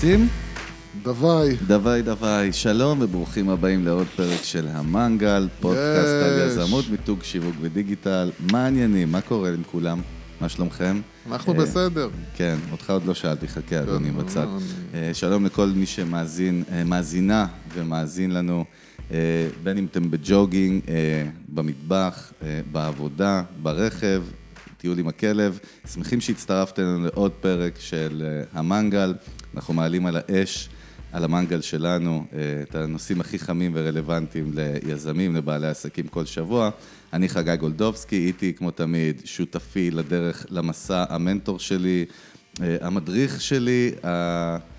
רצים? דווי. דווי דווי, שלום וברוכים הבאים לעוד פרק של המנגל, פודקאסט על. יזמות, מיתוג, שיווק ודיגיטל. מה העניינים? מה קורה עם כולם? מה שלומכם? אנחנו אה, בסדר. כן, אותך עוד לא שאלתי, חכה אדוני כן, בצד. אני- אה, שלום לכל מי שמאזין, אה, מאזינה ומאזין לנו, אה, בין אם אתם בג'וגינג, אה, במטבח, אה, בעבודה, ברכב, טיול עם הכלב. שמחים שהצטרפתם לעוד פרק של אה, המנגל. אנחנו מעלים על האש, על המנגל שלנו, אה, את הנושאים הכי חמים ורלוונטיים ליזמים, לבעלי עסקים כל שבוע. אני חגי גולדובסקי, איתי כמו תמיד, שותפי לדרך, למסע, המנטור שלי, אה, המדריך שלי,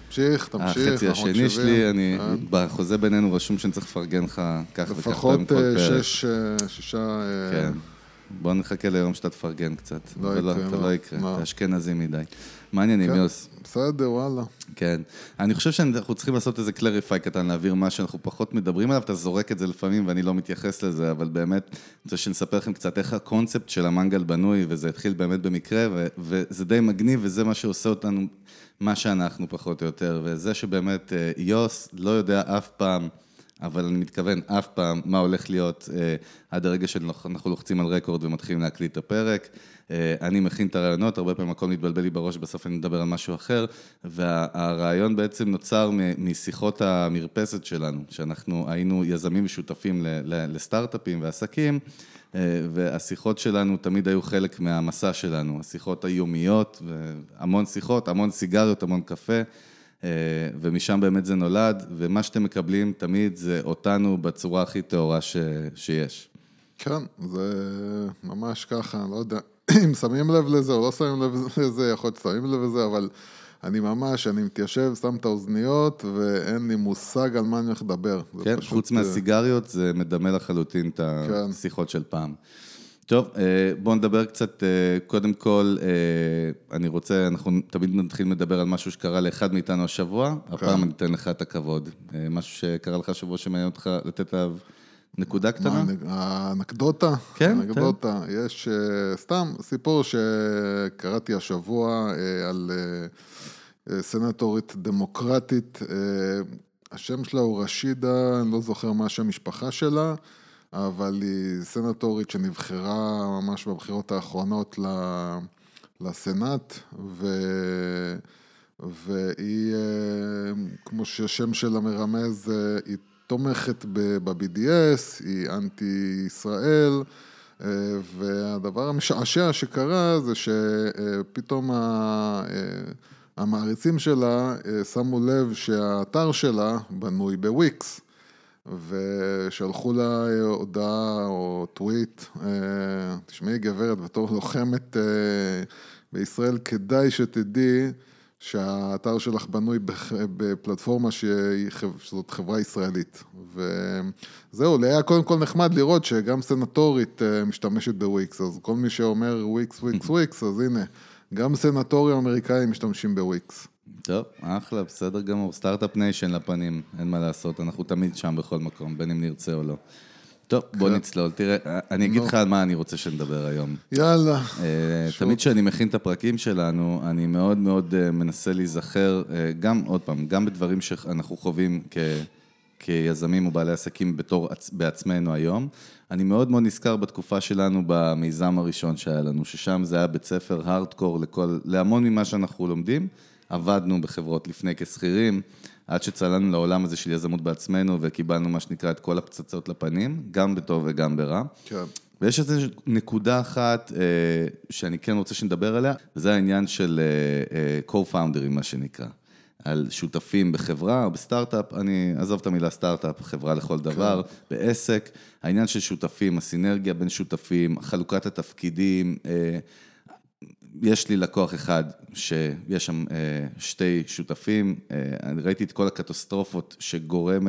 תמשיך, תמשיך. החצי השני. שלי, אני, אה, בחוזה בינינו רשום שאני צריך לפרגן לך כך וכך פעמים לפחות כל אה. שש, שישה... כן. בוא נחכה ליום שאתה תפרגן קצת. לא יקרה, לא. לא יקרה, לא. אתה אשכנזי מדי. מה העניינים, כן. יוס? בסדר, וואלה. כן. אני חושב שאנחנו צריכים לעשות איזה קלריפיי קטן, להעביר מה שאנחנו פחות מדברים עליו, אתה זורק את זה לפעמים ואני לא מתייחס לזה, אבל באמת, אני רוצה שנספר לכם קצת איך הקונספט של המנגל בנוי, וזה התחיל באמת במקרה, ו- וזה די מגניב, וזה מה שעושה אותנו, מה שאנחנו פחות או יותר, וזה שבאמת אה, יוס לא יודע אף פעם, אבל אני מתכוון אף פעם, מה הולך להיות אה, עד הרגע שאנחנו לוחצים על רקורד ומתחילים להקליט את הפרק. אה, אני מכין את הרעיונות, הרבה פעמים הכל מתבלבל לי בראש, בסוף אני מדבר על משהו אחר, והרעיון בעצם נוצר מ- משיחות המרפסת שלנו, שאנחנו היינו יזמים ושותפים לסטארט-אפים ועסקים, אה, והשיחות שלנו תמיד היו חלק מהמסע שלנו, השיחות היומיות, והמון שיחות, המון סיגריות, המון קפה. אה, ומשם באמת זה נולד, ומה שאתם מקבלים תמיד זה אותנו בצורה הכי טהורה ש... שיש. כן, זה ממש ככה, לא יודע אם שמים לב לזה או לא שמים לב לזה, יכול להיות ששמים לב לזה, אבל אני ממש, אני מתיישב, שם את האוזניות, ואין לי מושג על מה אני הולך לדבר. כן, פשוט, חוץ מהסיגריות זה מדמה לחלוטין את כן. השיחות של פעם. טוב, אה, בואו נדבר קצת, אה, קודם כל, אה, אני רוצה, אנחנו תמיד מתחילים לדבר על משהו שקרה לאחד מאיתנו השבוע, כן. הפעם אני אתן לך את הכבוד. משהו שקרה לך השבוע שמעניין אותך לתת עליו נקודה קטנה? מה, האנקדוטה? כן, האנקדוטה. יש אה, סתם סיפור שקראתי השבוע על סנטורית דמוקרטית. השם שלה הוא רשידה, אני לא זוכר מה השם משפחה שלה, אבל היא סנטורית שנבחרה ממש בבחירות האחרונות לסנאט, ו... והיא, אה, כמו שהשם שלה מרמז, אה, היא תומכת ב-BDS, היא אנטי-ישראל, אה, והדבר המשעשע שקרה זה שפתאום ה- המעריצים שלה שמו לב שהאתר שלה בנוי בוויקס. ושלחו לה אה, הודעה או טוויט, אה, תשמעי גברת, בתור לוחמת אה, בישראל, כדאי שתדעי שהאתר שלך בנוי בפלטפורמה שזאת חברה ישראלית. וזהו, לי היה קודם כל נחמד לראות שגם סנטורית משתמשת בוויקס, אז כל מי שאומר וויקס, וויקס, וויקס, אז הנה, גם סנטורים אמריקאים משתמשים בוויקס. טוב, אחלה, בסדר גמור. Start-Up Nation לפנים, אין מה לעשות, אנחנו תמיד שם בכל מקום, בין אם נרצה או לא. טוב, בוא כן. נצלול. תראה, אני אגיד. לך על מה אני רוצה שנדבר היום. יאללה. אה. תמיד כשאני מכין את הפרקים שלנו, אני מאוד מאוד אה, מנסה להיזכר, אה, גם, עוד פעם, גם בדברים שאנחנו חווים כ... כיזמים או בעלי עסקים בתור עצ- בעצמנו היום. אני מאוד מאוד נזכר בתקופה שלנו במיזם הראשון שהיה לנו, ששם זה היה בית ספר הארדקור לכל, להמון ממה שאנחנו לומדים. עבדנו בחברות לפני כשכירים, עד שצללנו לעולם הזה של יזמות בעצמנו וקיבלנו מה שנקרא את כל הפצצות לפנים, גם בטוב וגם ברע. כן. ויש איזו נקודה אחת אה, שאני כן רוצה שנדבר עליה, וזה העניין של אה, אה, co-founders, מה שנקרא. על שותפים בחברה או בסטארט-אפ, אני עזוב את המילה סטארט-אפ, חברה לכל דבר, בעסק, העניין של שותפים, הסינרגיה בין שותפים, חלוקת התפקידים, אה, יש לי לקוח אחד שיש שם אה, שתי שותפים, אה, אני ראיתי את כל הקטסטרופות שגורם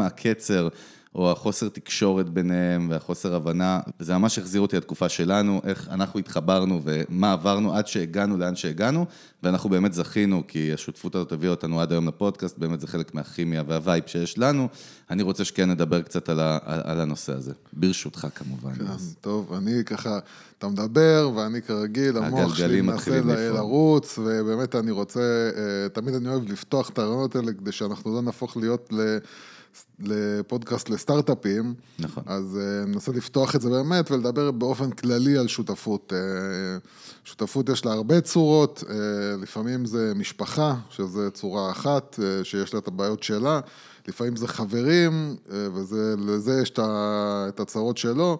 הקצר או החוסר תקשורת ביניהם והחוסר הבנה, וזה ממש החזיר אותי לתקופה שלנו, איך אנחנו התחברנו ומה עברנו עד שהגענו לאן שהגענו, ואנחנו באמת זכינו, כי השותפות הזאת הביאה אותנו עד היום לפודקאסט, באמת זה חלק מהכימיה והווייב שיש לנו. אני רוצה שכן נדבר קצת על, ה, על הנושא הזה, ברשותך כמובן. כן, טוב, אני ככה, אתה מדבר, ואני כרגיל, המוח שלי מנסה לרוץ, ובאמת אני רוצה, אה, תמיד אני אוהב לפתוח את הרעיונות האלה, כדי שאנחנו לא נהפוך להיות ל... לפודקאסט לסטארט-אפים. נכון. אז uh, ננסה לפתוח את זה באמת ולדבר באופן כללי על שותפות. Uh, שותפות יש לה הרבה צורות, uh, לפעמים זה משפחה, שזה צורה אחת, uh, שיש לה את הבעיות שלה, לפעמים זה חברים, uh, ולזה יש את הצרות שלו,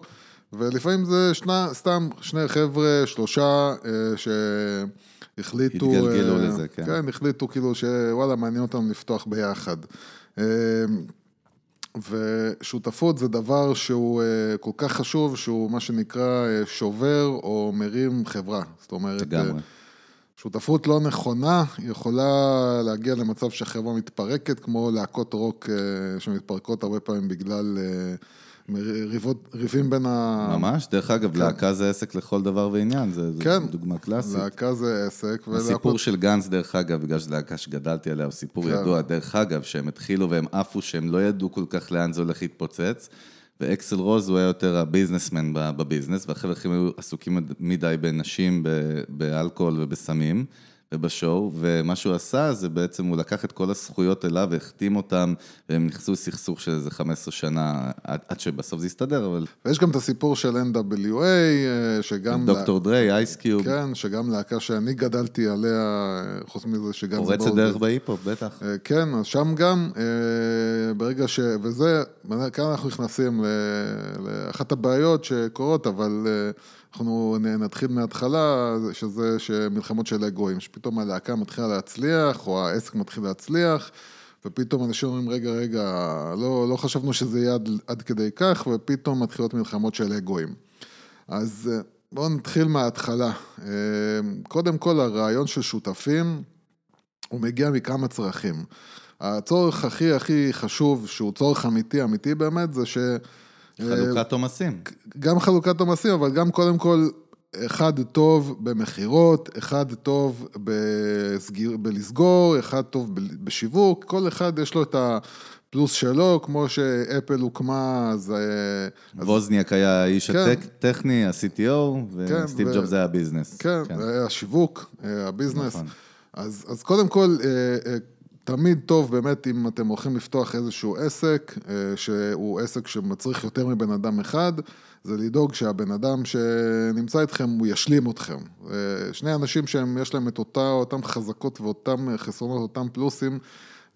ולפעמים זה שנה, סתם שני חבר'ה, שלושה, uh, שהחליטו... התגלגלו uh, לזה, כן. כן, החליטו כאילו שוואלה, מעניין אותם לפתוח ביחד. ושותפות זה דבר שהוא אה, כל כך חשוב, שהוא מה שנקרא אה, שובר או מרים חברה. זאת אומרת, לגמרי. אה, שותפות לא נכונה יכולה להגיע למצב שהחברה מתפרקת, כמו להקות רוק שמתפרקות הרבה פעמים בגלל ריבות, ריבים בין ה... ממש, דרך אגב, כן. להקה זה עסק לכל דבר ועניין, זו כן, דוגמה קלאסית. להקה זה עסק. הסיפור ולהקות... של גנץ, דרך אגב, בגלל שזו להקה שגדלתי עליה, הוא סיפור כן. ידוע, דרך אגב, שהם התחילו והם עפו, שהם לא ידעו כל כך לאן זה הולך להתפוצץ, ואקסל רוז הוא היה יותר הביזנסמן בביזנס, והחבר'ה היו עסוקים מדי בנשים, באלכוהול ובסמים. ובשואו, ומה שהוא עשה זה בעצם, הוא לקח את כל הזכויות אליו והחתים אותם, והם נכנסו לסכסוך של איזה 15 שנה, עד, עד שבסוף זה יסתדר, אבל... ויש גם את הסיפור של NWA, אה, שגם... דוקטור דריי, אייסקיוב. כן, שגם להקה שאני גדלתי עליה, חוץ מזה שגם... פורצת דרך בהיפ-הופ, בטח. אה, כן, אז שם גם, אה, ברגע ש... וזה, כאן אנחנו נכנסים לאחת הבעיות שקורות, אבל... אנחנו נתחיל מההתחלה, שזה שמלחמות של אגואים, שפתאום הלהקה מתחילה להצליח, או העסק מתחיל להצליח, ופתאום אנשים אומרים, רגע, רגע, לא, לא חשבנו שזה יהיה עד, עד כדי כך, ופתאום מתחילות מלחמות של אגואים. אז בואו נתחיל מההתחלה. אה, קודם כל, הרעיון של שותפים, הוא מגיע מכמה צרכים. הצורך הכי הכי חשוב, שהוא צורך אמיתי, אמיתי באמת, זה ש... חלוקת עומסים. גם חלוקת עומסים, אבל גם קודם כל, אחד טוב במכירות, אחד טוב בסגיר, בלסגור, אחד טוב בשיווק, כל אחד יש לו את הפלוס שלו, כמו שאפל הוקמה, אז... ווזניאק אז... היה האיש כן. הטכני, ה-CTO, וסטיב כן, ג'ובס ו... היה ה business. כן, כן, השיווק, ה business. נכון. אז, אז קודם כל, אה, אה, תמיד טוב באמת אם אתם הולכים לפתוח איזשהו עסק, אה, שהוא עסק שמצריך יותר מבן אדם אחד, זה לדאוג שהבן אדם שנמצא איתכם, הוא ישלים אתכם. אה, שני אנשים שיש להם את אותה, אותם חזקות ואותם חסרונות, אותם פלוסים,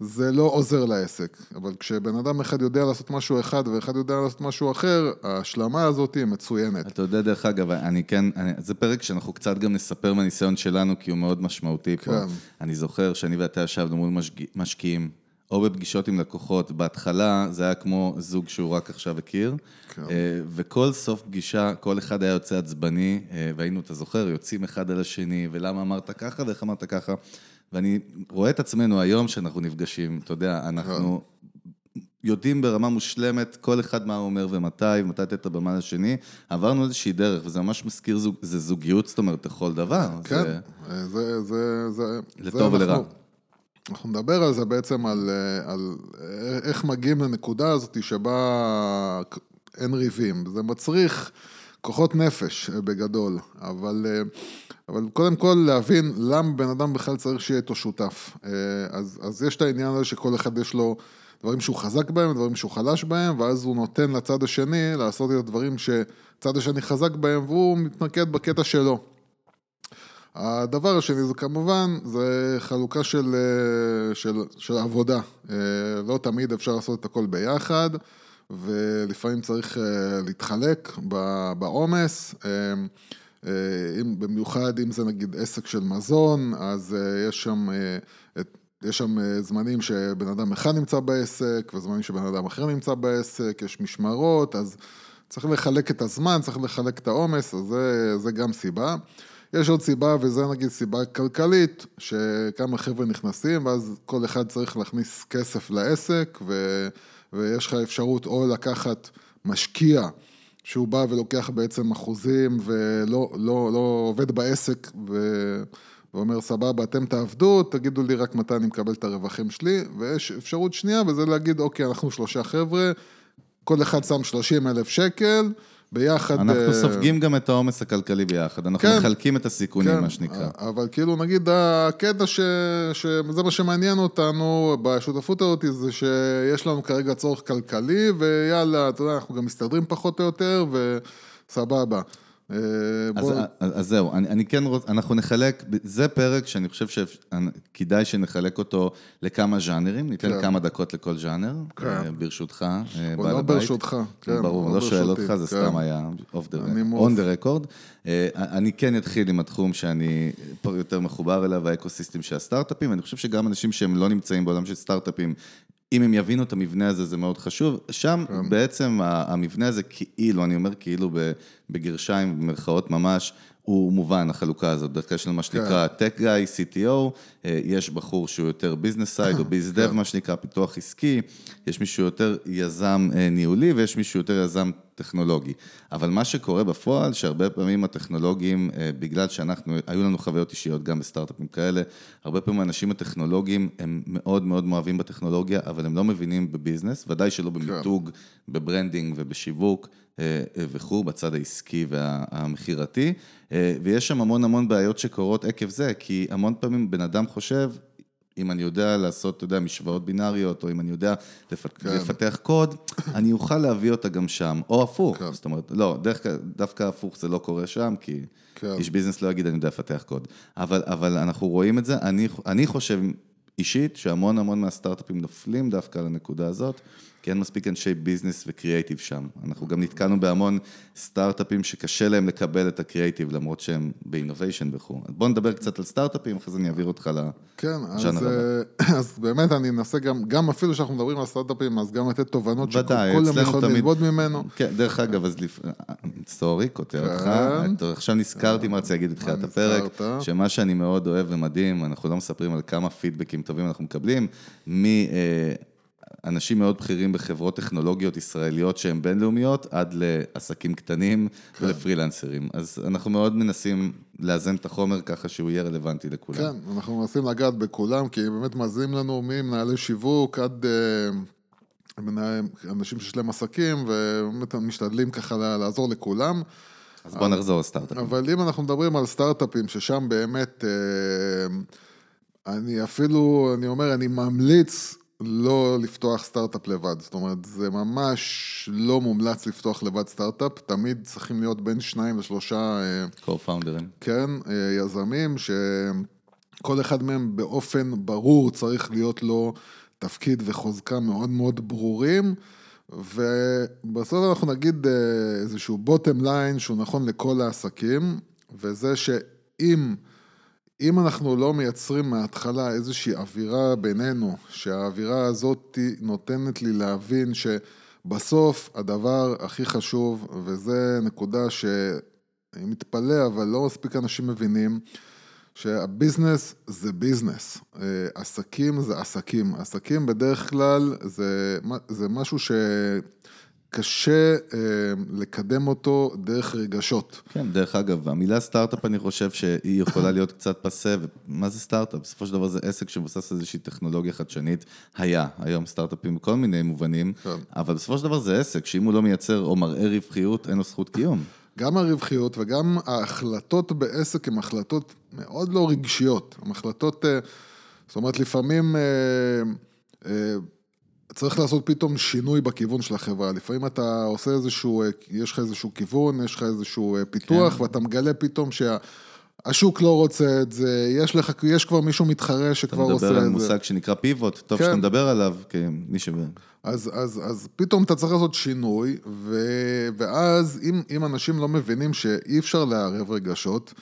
זה לא עוזר לעסק, אבל כשבן אדם אחד יודע לעשות משהו אחד ואחד יודע לעשות משהו אחר, ההשלמה הזאת היא מצוינת. אתה יודע, דרך אגב, אני כן, אני, זה פרק שאנחנו קצת גם נספר מהניסיון שלנו, כי הוא מאוד משמעותי כן. פה. אני זוכר שאני ואתה ישבנו מול משקיע, משקיעים, או בפגישות עם לקוחות, בהתחלה זה היה כמו זוג שהוא רק עכשיו הכיר, כן. אה, וכל סוף פגישה, כל אחד היה יוצא עצבני, אה, והיינו, אתה זוכר, יוצאים אחד על השני, ולמה אמרת ככה ואיך אמרת ככה. ואני רואה את עצמנו היום שאנחנו נפגשים, אתה יודע, אנחנו יודעים ברמה מושלמת כל אחד מה הוא אומר ומתי, ומתי לתת את הבמה לשני. עברנו איזושהי דרך, וזה ממש מזכיר, זוג, זה זוגיות, זאת אומרת, לכל דבר. כן, זה, זה, זה, זה... לטוב ולרע. אנחנו נדבר על זה בעצם, על, על איך מגיעים לנקודה הזאת שבה אין ריבים. זה מצריך כוחות נפש בגדול, אבל... אבל קודם כל להבין למה בן אדם בכלל צריך שיהיה איתו שותף. אה, אז, אז יש את העניין הזה שכל אחד יש לו דברים שהוא חזק בהם, דברים שהוא חלש בהם, ואז הוא נותן לצד השני לעשות את הדברים שצד השני חזק בהם, והוא מתמקד בקטע שלו. הדבר השני זה כמובן, זה חלוקה של, אה, של, של עבודה. אה, לא תמיד אפשר לעשות את הכל ביחד, ולפעמים צריך להתחלק בעומס. אה, אם, במיוחד אם זה נגיד עסק של מזון, אז אה, יש שם, אה, יש שם זמנים שבן אדם אחד נמצא בעסק, וזמנים שבן אדם אחר נמצא בעסק, יש משמרות, אז צריך לחלק את הזמן, צריך לחלק את העומס, אז זה, זה גם סיבה. יש עוד סיבה, וזה נגיד סיבה כלכלית, שכמה חבר'ה נכנסים, ואז כל אחד צריך להכניס כסף לעסק, ו, ויש לך אפשרות או לקחת משקיע, שהוא בא ולוקח בעצם אחוזים, ולא לא, לא עובד בעסק, ו... ואומר, סבבה, אתם תעבדו, תגידו לי רק מתי אני מקבל את הרווחים שלי, ויש אפשרות שנייה, וזה להגיד, אוקיי, אנחנו שלושה חבר'ה, כל אחד שם 30 אלף שקל, ביחד... אנחנו uh, סופגים גם את העומס הכלכלי ביחד, אנחנו כן, מחלקים את הסיכונים, כן, מה שנקרא. אבל כאילו, נגיד, הקטע ש... שזה מה שמעניין אותנו בשותפות הזאת, זה שיש לנו כרגע צורך כלכלי, ויאללה, אתה יודע, אנחנו גם מסתדרים פחות או יותר, וסבבה. אה, אז, אז, זהו, אני, אני כן רוצה, אנחנו נחלק, זה פרק שאני חושב שכדאי שנחלק אותו לכמה ז'אנרים, ניתן כן. כמה דקות לכל ז'אנר, כן. אה, ברשותך, אה, בעל לא הבית. ברשותך, כן. ברור, לא, לא שואל אותך, זה כן. סתם היה off the, on the record. אני כן אתחיל עם התחום שאני יותר מחובר אליו, ה ecosystem של הסטארט-אפים, אני חושב שגם אנשים שהם לא נמצאים בעולם של סטארט-אפים, אם הם יבינו את המבנה הזה, זה מאוד חשוב. שם כן. בעצם המבנה הזה כאילו, אני אומר כאילו בגרשיים, במרכאות ממש, הוא מובן, החלוקה הזאת, דרכי של מה שנקרא כן. Tech Guy, CTO, אה, יש בחור שהוא יותר business side או biz dev, מה שנקרא פיתוח עסקי, יש מישהו יותר יזם אה, ניהולי ויש מישהו יותר יזם טכנולוגי. אבל מה שקורה בפועל, שהרבה פעמים הטכנולוגיים, אה, בגלל שאנחנו, היו לנו חוויות אישיות גם בסטארט-אפים כאלה, הרבה פעמים האנשים הטכנולוגיים הם מאוד מאוד מאוהבים בטכנולוגיה, אבל הם לא מבינים ב business, ודאי שלא כן. במיתוג, ב branding ובשיווק. וכו', בצד העסקי והמכירתי, ויש שם המון המון בעיות שקורות עקב זה, כי המון פעמים בן אדם חושב, אם אני יודע לעשות, אתה יודע, משוואות בינאריות, או אם אני יודע לפת... כן. לפתח קוד, אני אוכל להביא אותה גם שם, או הפוך, כן. זאת אומרת, לא, דרך, דווקא הפוך זה לא קורה שם, כי כן. איש business לא יגיד, אני יודע לפתח קוד. אבל, אבל אנחנו רואים את זה, אני, אני חושב אישית, שהמון המון מהסטארט-אפים נופלים דווקא על הנקודה הזאת. כי אין מספיק אנשי business ו creative שם. אנחנו גם נתקלנו בהמון סטארט-אפים שקשה להם לקבל את הקריאייטיב, למרות שהם ב innovation וכו'. בוא נדבר קצת על סטארט-אפים, אחרי זה אני אעביר אותך לז'אנר כן, אז, אה, אז באמת אני אנסה גם, גם אפילו שאנחנו מדברים על סטארט-אפים, אז גם לתת תובנות שכולם יכולים תמיד... ללמוד ממנו. כן, דרך אגב, אז לפ... סורי, קוטע כן. אותך. עכשיו נזכרתי מה רציתי להגיד בתחילת הפרק, שמה שאני מאוד אוהב ומדהים, אנחנו לא מספרים על כמה פידבקים טובים אנחנו מקבלים, מ... אנשים מאוד בכירים בחברות טכנולוגיות ישראליות שהן בינלאומיות, עד לעסקים קטנים כן. ולפרילנסרים. אז אנחנו מאוד מנסים לאזן את החומר ככה שהוא יהיה רלוונטי לכולם. כן, אנחנו מנסים לגעת בכולם, כי באמת מאזינים לנו ממנהלי שיווק עד אה, אנשים שיש להם עסקים, ובאמת משתדלים ככה לעזור לכולם. אז בוא נחזור לסטארט-אפים. אבל אם אנחנו מדברים על סטארט-אפים, ששם באמת, אה, אני אפילו, אני אומר, אני ממליץ לא לפתוח סטארט-אפ לבד, זאת אומרת, זה ממש לא מומלץ לפתוח לבד סטארט-אפ, תמיד צריכים להיות בין שניים לשלושה... co-founders. כן, אה, יזמים, שכל אחד מהם באופן ברור צריך להיות לו תפקיד וחוזקה מאוד מאוד ברורים, ובסוף אנחנו נגיד אה, איזשהו bottom line שהוא נכון לכל העסקים, וזה שאם... אם אנחנו לא מייצרים מההתחלה איזושהי אווירה בינינו, שהאווירה הזאת נותנת לי להבין שבסוף הדבר הכי חשוב, וזה נקודה שאני מתפלא, אבל לא מספיק אנשים מבינים, שה business זה business, אה, עסקים זה עסקים, עסקים בדרך כלל זה, זה משהו ש... קשה אה, לקדם אותו דרך רגשות. כן, דרך אגב, המילה סטארט-אפ אני חושב שהיא יכולה להיות קצת פסה, ומה זה סטארט-אפ? בסופו של דבר זה עסק שמבוסס על איזושהי טכנולוגיה חדשנית, היה, היום סטארט-אפים בכל מיני מובנים, כן. אבל בסופו של דבר זה עסק, שאם הוא לא מייצר או מראה רווחיות, אין לו זכות קיום. גם הרווחיות וגם ההחלטות בעסק הן החלטות מאוד לא רגשיות, הן החלטות, אה, זאת אומרת, לפעמים... אה, אה, צריך לעשות פתאום שינוי בכיוון של החברה. לפעמים אתה עושה איזשהו, יש לך איזשהו כיוון, יש לך איזשהו אה, פיתוח, כן. ואתה מגלה פתאום שהשוק לא רוצה את זה, יש לך, יש כבר מישהו מתחרה שכבר עושה את זה. אתה מדבר על מושג שנקרא פיבוט, טוב כן. שאתה מדבר עליו, כמי ש... אז, אז, אז פתאום אתה צריך לעשות שינוי, ו, ואז אם, אם אנשים לא מבינים שאי אפשר לערב רגשות,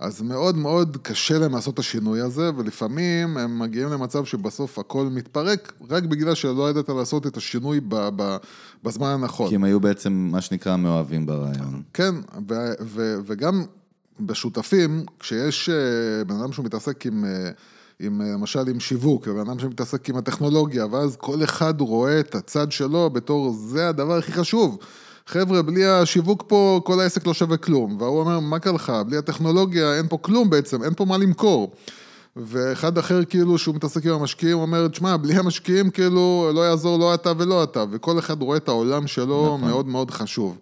אז מאוד מאוד קשה להם לעשות את השינוי הזה, ולפעמים הם מגיעים למצב שבסוף הכל מתפרק, רק בגלל שלא ידעת לעשות את השינוי ב, ב, בזמן הנכון. כי הם היו בעצם, מה שנקרא, מאוהבים ברעיון. כן, ו, ו, וגם בשותפים, כשיש אה, בן אדם שהוא מתעסק עם, אה, עם, אה, למשל עם שיווק, ובן אדם שמתעסק עם הטכנולוגיה, ואז כל אחד רואה את הצד שלו בתור זה הדבר הכי חשוב. חבר'ה, בלי השיווק פה, כל העסק לא שווה כלום. והוא אומר, מה קרה לך? בלי הטכנולוגיה אין פה כלום בעצם, אין פה מה למכור. ואחד אחר כאילו שהוא מתעסק עם המשקיעים, אומר, תשמע, בלי המשקיעים כאילו לא יעזור לא אתה ולא אתה, וכל אחד רואה את העולם שלו נכון. מאוד מאוד חשוב.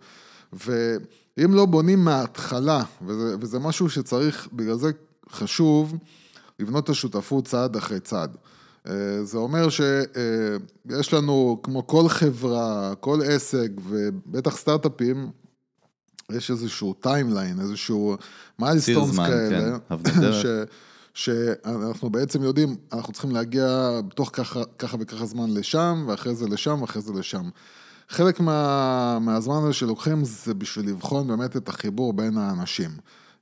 ואם לא בונים מההתחלה, וזה, וזה משהו שצריך, בגלל זה חשוב לבנות את השותפות צעד אחרי צעד. אה, זה אומר שיש לנו, כמו כל חברה, כל עסק, ובטח סטארט-אפים, יש איזשהו timeline, איזשהו milestones כאלה, כן, ש, שאנחנו בעצם יודעים, אנחנו צריכים להגיע בתוך ככה, ככה וככה זמן לשם, ואחרי זה לשם, ואחרי זה לשם. חלק מה, מהזמן הזה שלוקחים זה בשביל לבחון באמת את החיבור בין האנשים.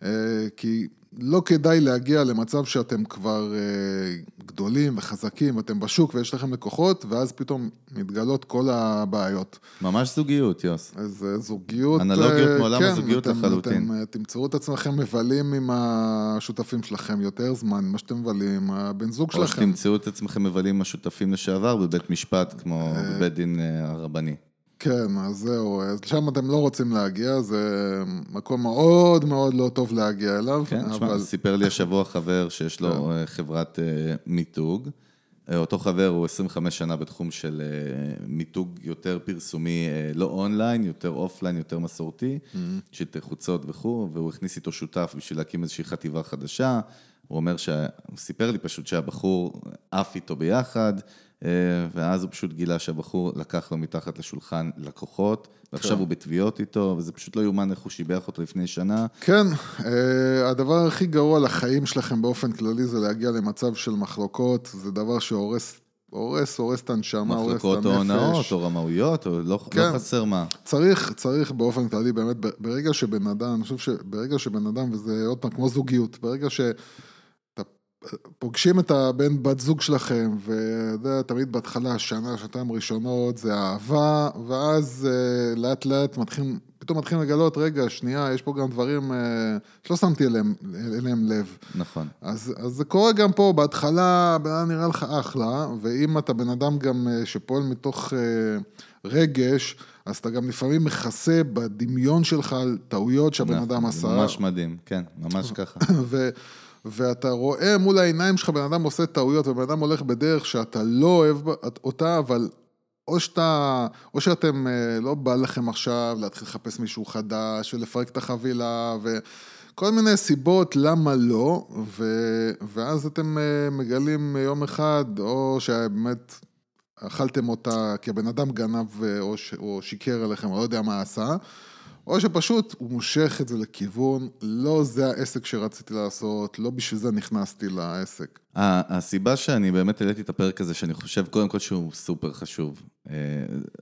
אה, כי לא כדאי להגיע למצב שאתם כבר אה, גדולים וחזקים, אתם בשוק ויש לכם לקוחות, ואז פתאום מתגלות כל הבעיות. ממש זוגיות, יוס. אז אה, זוגיות... אנלוגיות אה, מעולם כן, הזוגיות אתם, לחלוטין. אתם תמצאו את עצמכם מבלים עם השותפים שלכם יותר זמן ממה שאתם מבלים עם הבן זוג שלכם. או שתמצאו את עצמכם מבלים עם השותפים לשעבר בבית משפט, כמו בבית דין הרבני. כן, אז זהו, אז שם אתם לא רוצים להגיע, זה מקום מאוד מאוד לא טוב להגיע אליו. כן, תשמע, אבל... סיפר לי השבוע חבר שיש לו כן. אה, חברת אה, מיתוג. אה, אותו חבר הוא 25 שנה בתחום של מיתוג יותר פרסומי, לא אונליין, יותר offline, יותר מסורתי, mm-hmm. של חוצות וכו', והוא הכניס איתו שותף בשביל להקים איזושהי חטיבה חדשה. הוא אומר, שה... הוא סיפר לי פשוט שהבחור עף איתו ביחד. אה, ואז הוא פשוט גילה שהבחור לקח לו מתחת לשולחן לקוחות, ועכשיו כן. הוא בתביעות איתו, וזה פשוט לא יאומן איך הוא שיבח אותו לפני שנה. כן, אה, הדבר הכי גרוע לחיים שלכם באופן כללי זה להגיע למצב של מחלוקות, זה דבר שהורס הורס, הורס את הנשמה, הורס את הנפש. מחלוקות או הונאות, או רמאויות, או לא, לא כן. לא חסר מה. צריך, צריך באופן כללי, באמת, ברגע שבן אדם, אני חושב שברגע שבן אדם, וזה עוד פעם כמו זוגיות, ברגע ש... פוגשים את הבן בת זוג שלכם, ואתה יודע, תמיד בהתחלה, שנה, שנתיים ראשונות, זה אהבה, ואז uh, לאט לאט מתחילים, פתאום מתחילים לגלות, רגע, שנייה, יש פה גם דברים uh, שלא שמתי אליהם, אליהם לב. נכון. אז, אז זה קורה גם פה, בהתחלה, בן אדם נראה לך אחלה, ואם אתה בן אדם גם uh, שפועל מתוך uh, רגש, אז אתה גם לפעמים מכסה בדמיון שלך על טעויות שהבן נכון, אדם עשה. ממש מדהים, כן, ממש ככה. ו... ואתה רואה מול העיניים שלך בן אדם עושה טעויות, ובן אדם הולך בדרך שאתה לא אוהב אותה, אבל או שאתה, או שאתם, אה, לא בא לכם עכשיו להתחיל לחפש מישהו חדש ולפרק את החבילה, וכל מיני סיבות למה לא, ו, ואז אתם אה, מגלים יום אחד, או שבאמת אכלתם אותה כי הבן אדם גנב אה, או, או שיקר עליכם, או לא יודע מה עשה. או שפשוט הוא מושך את זה לכיוון, לא זה העסק שרציתי לעשות, לא בשביל זה נכנסתי לעסק. הסיבה שאני באמת העליתי את הפרק הזה, שאני חושב קודם כל שהוא סופר חשוב. אה,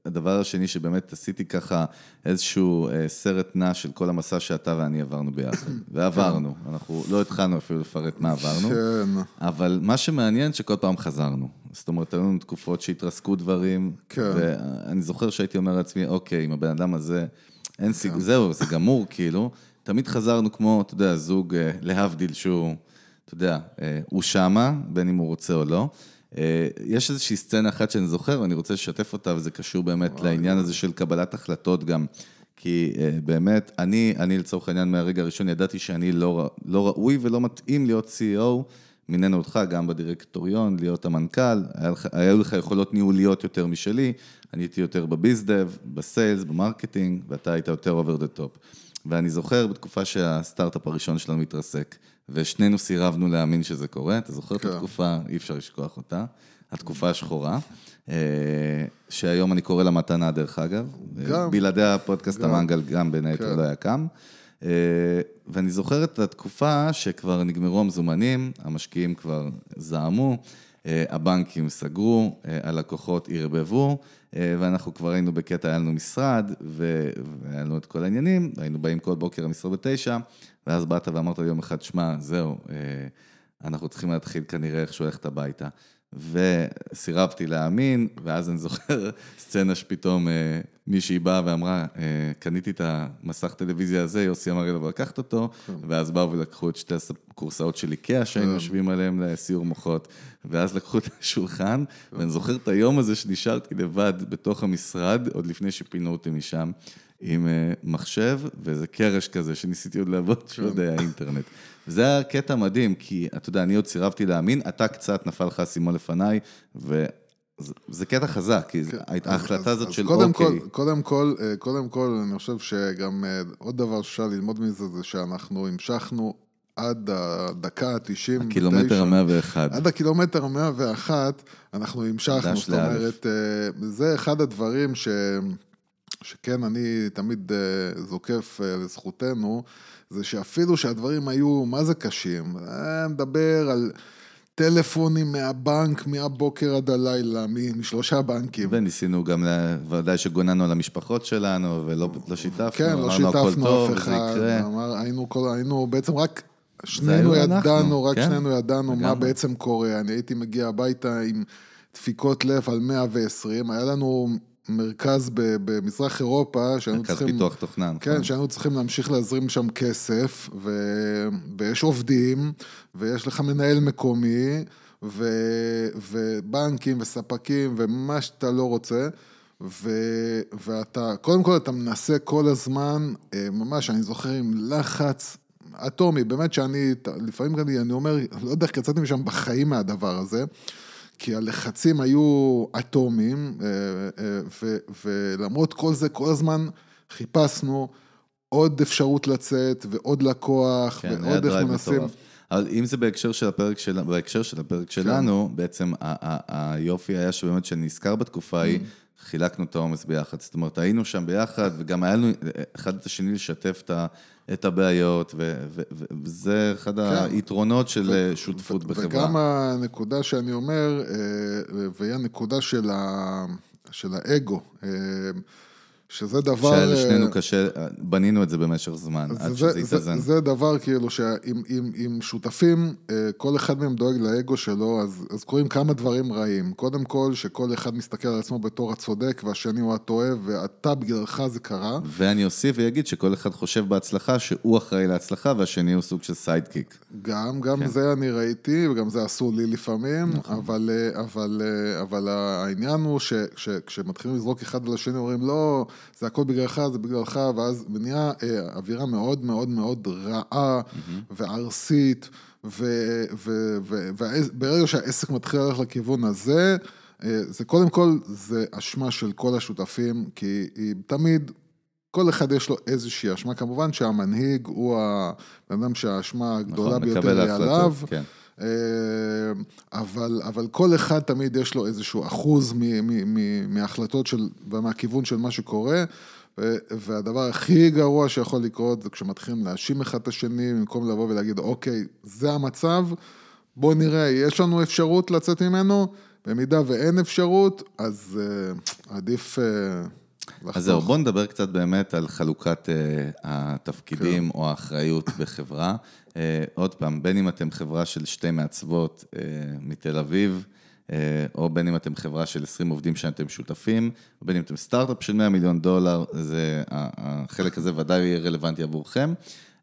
הדבר השני שבאמת עשיתי ככה איזשהו אה, סרט נע של כל המסע שאתה ואני עברנו ביחד. ועברנו, אנחנו לא התחלנו אפילו לפרט מה עברנו. כן. אבל מה שמעניין שכל פעם חזרנו. זאת אומרת, היו לנו תקופות שהתרסקו דברים. כן. ואני זוכר שהייתי אומר לעצמי, אוקיי, עם הבן אדם הזה... אין סיג... זהו, זה גמור, כאילו. תמיד חזרנו כמו, אתה יודע, זוג אה, להבדיל שהוא, אתה יודע, אה, הוא שמה, בין אם הוא רוצה או לא. אה, יש איזושהי סצנה אחת שאני זוכר, ואני רוצה לשתף אותה, וזה קשור באמת לעניין הזה של קבלת החלטות גם. כי באמת, אני, אני לצורך העניין מהרגע הראשון ידעתי שאני לא, לא ראוי ולא מתאים להיות CEO. מינינו אותך גם בדירקטוריון, להיות המנכ"ל, היו לך יכולות ניהוליות יותר משלי, אני הייתי יותר בביזדב, בסיילס, במרקטינג, ואתה היית יותר over the top. ואני זוכר בתקופה שהסטארט-אפ הראשון שלנו מתרסק, ושנינו סירבנו להאמין שזה קורה, אתה זוכר כן. את התקופה, אי אפשר לשכוח אותה, התקופה השחורה, אה, שהיום אני קורא לה מתנה דרך אגב, גם. בלעדי הפודקאסט גם. המנגל גם בין היתר כן. לא היה קם. אה, ואני זוכר את התקופה שכבר נגמרו המזומנים, המשקיעים כבר זעמו, אה, הבנקים סגרו, הלקוחות ערבבו, ואנחנו כבר היינו בקטע, היה לנו משרד, והיה לנו את כל העניינים, היינו באים כל בוקר למשרד בתשע, ואז באת ואמרת לי יום אחד, שמע, זהו, אנחנו צריכים להתחיל כנראה איכשהו ללכת הביתה. וסירבתי להאמין, ואז אני זוכר סצנה שפתאום אה, מישהי באה ואמרה, אה, קניתי את המסך טלוויזיה הזה, יוסי אמר לי לבוא לקחת אותו, ואז באו ולקחו את שתי הקורסאות של איקאה שהיינו יושבים עליהם לסיור מוחות, ואז לקחו את השולחן, ואני זוכר את היום הזה שנשארתי לבד בתוך המשרד, עוד לפני שפינו אותי משם. עם אה, מחשב ואיזה קרש כזה שניסיתי עוד לעבוד, שלא יודע, האינטרנט. וזה היה קטע מדהים, כי אתה יודע, אני עוד סירבתי להאמין, אתה קצת נפל לך אסימון לפניי, וזה קטע חזק, כי כן. ההחלטה הזאת של קודם אוקיי. כל, קודם כל, אה, קודם כל, אני חושב שגם אה, עוד דבר שאפשר ללמוד מזה, זה שאנחנו המשכנו עד הדקה ה-90. הקילומטר ה-101. עד הקילומטר ה-101, אנחנו המשכנו, זאת אומרת, זה אחד הדברים ש... שכן אני תמיד אה, זוקף אה, לזכותנו, זה שאפילו שהדברים היו, מה זה קשים? אני מדבר על טלפונים מהבנק מהבוקר עד הלילה, משלושה בנקים. וניסינו גם, ודאי שגוננו על המשפחות שלנו, ולא לא שיתפנו, כן, לא שיתפנו אף אחד, אמר, היינו, כל, היינו בעצם רק... שנינו ידענו, אנחנו, רק כן, שנינו ידענו מה בעצם קורה. אני הייתי מגיע הביתה עם דפיקות לב על 120, היה לנו מרכז במזרח אירופה, שהיינו צריכים... מרכז פיתוח תוכנה. כן, נכון. שהיינו צריכים להמשיך להזרים שם כסף, ו... ויש עובדים, ויש לך מנהל מקומי, ו... ובנקים וספקים, ומה שאתה לא רוצה. ו... ואתה, קודם כל אתה מנסה כל הזמן, אה, ממש, אני זוכר עם לחץ אטומי, באמת שאני, לפעמים אני אומר, לא יודע איך יצאתי משם בחיים מהדבר הזה. כי הלחצים היו אטומיים, אה, אה, ולמרות כל זה, כל הזמן חיפשנו עוד אפשרות לצאת, ועוד לקוח, כן, ועוד איך מנסים. אבל אם זה בהקשר של הפרק, של, בהקשר של הפרק כן. שלנו, בעצם היופי היה שבאמת שנזכר בתקופה ההיא, mm. חילקנו את העומס ביחד. זאת אומרת, היינו שם ביחד, וגם היה לנו אחד את השני לשתף את ה... את הבעיות, וזה אחד כן. היתרונות של ו- שותפות ו- בחברה. וגם הנקודה שאני אומר, אה, והיא הנקודה של, ה- של האגו. שזה דבר... שלשנינו אה, קשה, בנינו את זה במשך זמן, עד זה, שזה יתאזן. זה, זה דבר כאילו שאם שותפים, אה, כל אחד מהם דואג לאגו שלו, אז, אז קורים כמה דברים רעים. קודם כל, שכל אחד מסתכל על עצמו בתור הצודק, והשני הוא הטועה, ואתה בגללך זה קרה. ואני אוסיף ואגיד שכל אחד חושב בהצלחה, שהוא אחראי להצלחה, והשני הוא סוג של סיידקיק. גם, גם כן. זה אני ראיתי, וגם זה עשו לי לפעמים, נכון. אבל, אה, אבל, אבל העניין הוא שכשמתחילים לזרוק אחד על השני, אומרים לא... זה הכל בגללך, זה בגללך, ואז נהיה אה, אווירה מאוד מאוד מאוד רעה mm-hmm. וארסית, וברגע שהעסק מתחיל ללכת לכיוון הזה, אה, זה קודם כל, זה אשמה של כל השותפים, כי היא תמיד, כל אחד יש לו איזושהי אשמה, כמובן שהמנהיג הוא הבן אדם שהאשמה הגדולה נכון, ביותר היא עליו. כן. אה, אבל, אבל כל אחד תמיד יש לו איזשהו אחוז מההחלטות של, ומהכיוון של מה שקורה, והדבר הכי גרוע שיכול לקרות זה כשמתחילים להאשים אחד את השני, במקום לבוא ולהגיד, אוקיי, זה המצב, בוא נראה, יש לנו אפשרות לצאת ממנו, במידה ואין אפשרות, אז uh, עדיף... Uh, לחתוך. אז זהו, בוא נדבר קצת באמת על חלוקת uh, התפקידים כן. או האחריות בחברה. Uh, עוד פעם, בין אם אתם חברה של שתי מעצבות uh, מתל אביב, uh, או בין אם אתם חברה של 20 עובדים שאתם שותפים, או בין אם אתם סטארט-אפ של 100 מיליון דולר, זה, החלק הזה ודאי יהיה רלוונטי עבורכם.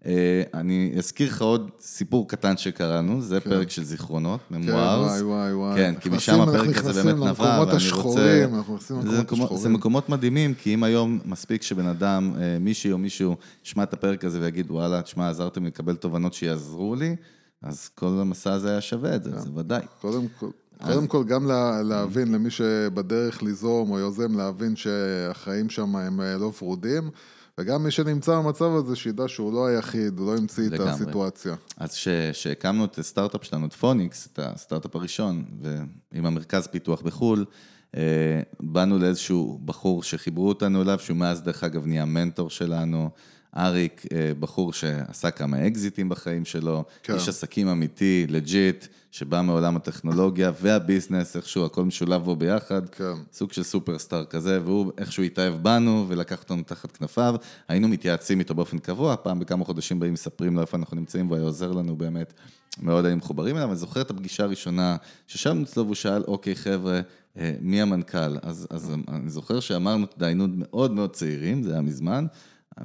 אה, אני אזכיר לך עוד סיפור קטן שקראנו, זה כן. פרק של זיכרונות, ממוארס. כן, וואי, וואי, וואי. כן, כי משם הפרק הזה באמת נבע, ואני רוצה... אנחנו נכנסים למקומות השחורים. זה מקומות מדהימים, כי אם היום מספיק שבן אדם, אה, מישהי או מישהו, ישמע את הפרק הזה ויגיד, וואלה, תשמע, עזרתם לקבל תובנות שיעזרו לי, אז כל המסע הזה היה שווה את זה, זה ודאי. קודם כל. קודם כל, גם להבין, למי שבדרך ליזום או יוזם, להבין שהחיים שם הם אה, לא ורודים. וגם מי שנמצא במצב הזה, שידע שהוא לא היחיד, הוא לא המציא את הסיטואציה. אז כשהקמנו את הסטארט-אפ שלנו, את פוניקס, את הסטארט-אפ הראשון, ועם המרכז פיתוח בחו"ל, אה, באנו לאיזשהו בחור שחיברו אותנו אליו, שהוא מאז, דרך אגב, נהיה מנטור שלנו. אריק, אה, בחור שעשה כמה אקזיטים בחיים שלו, כן. איש עסקים אמיתי, legit, שבא מעולם הטכנולוגיה והביזנס, איכשהו הכל משולב בו ביחד. כן. סוג של סופרסטאר כזה, והוא איכשהו התאהב בנו ולקח אותנו תחת כנפיו. היינו מתייעצים איתו באופן קבוע, פעם בכמה חודשים באים מספרים לו איפה אנחנו נמצאים, והוא היה עוזר לנו באמת. מאוד היינו מחוברים אליו, אני זוכר את הפגישה הראשונה, ששבנו אצלו והוא שאל, אוקיי חבר'ה, אה, מי המנכ"ל? אז, אז אני זוכר שאמרנו, היינו מאוד מאוד צעירים, זה היה מזמן,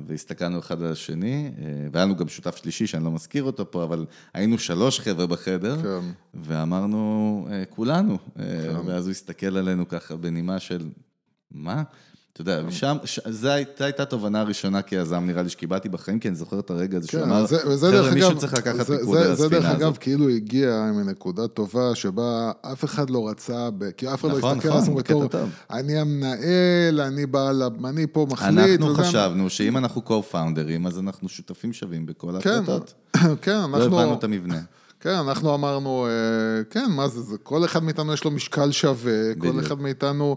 והסתכלנו אחד על השני, אה, והיה לנו גם שותף שלישי שאני לא מזכיר אותו פה, אבל היינו שלוש חבר'ה בחדר, כן. ואמרנו, אה, כולנו, אה, כן. ואז הוא הסתכל עלינו ככה בנימה של, מה? אתה יודע, ושם, ש- זו הייתה התובנה הראשונה כיזם, נראה לי שקיבלתי בחיים, כי אני זוכר את הרגע הזה שהוא כן, אמר, וזה דרך חבר'ה, מישהו צריך לקחת פיקוד על זה דרך הספינה אגב הזאת. כאילו הגיע מנקודה טובה שבה אף אחד לא רצה. כי אף אחד נכון, לא הסתכל על נכון, עצמו בקטע בתור. אני המנהל, אני בעל, אני פה מחליט. אנחנו חשבנו שאם אנחנו co-founders, אז אנחנו שותפים שווים בכל כן, ההחלטות. כן, לא אנחנו, הבנו את המבנה. כן, אנחנו אמרנו, אה, כן, מה זה, זה, כל אחד מאיתנו יש לו משקל שווה, כל. אחד מאיתנו,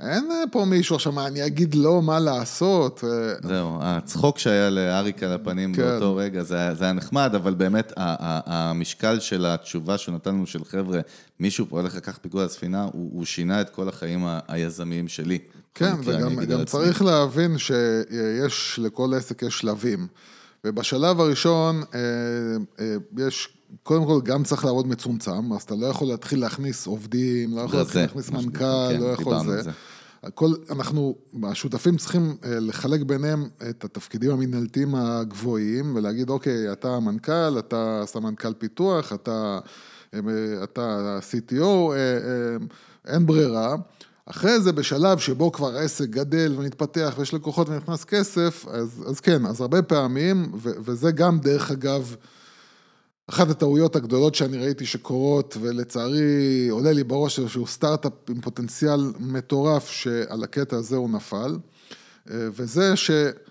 אין אה, פה מישהו עכשיו, מה, אני אגיד לו מה לעשות. אה, זהו, הצחוק שהיה לאריק על הפנים כן. באותו רגע, זה זה היה נחמד, אבל באמת המשקל של התשובה שהוא נתן לנו של חבר'ה, מישהו פה הולך לקחת פיגוע לספינה, הוא, הוא שינה את כל החיים היזמיים שלי. כן, וגם גם. צריך להבין שיש, לכל עסק יש שלבים. ובשלב הראשון, אה, יש, קודם כל, גם צריך לעבוד מצומצם, אז אתה לא יכול להתחיל להכניס עובדים, לא יכול להתחיל להכניס מנכ"ל, כן, לא יכול זה. הכל, אנחנו, השותפים צריכים אה, לחלק ביניהם את התפקידים המנהלתיים הגבוהים, ולהגיד, אוקיי, אתה המנכ"ל, אתה סמנכ"ל פיתוח, אתה, אה, אתה CTO, אה, אין ברירה. אחרי זה, בשלב שבו כבר העסק גדל ומתפתח ויש לקוחות ונכנס כסף, אז, אז כן, אז הרבה פעמים, ו, וזה גם דרך אגב, אחת הטעויות הגדולות שאני ראיתי שקורות, ולצערי עולה לי בראש איזשהו סטארט-אפ עם פוטנציאל מטורף שעל הקטע הזה הוא נפל, אה, וזה שמתחילים,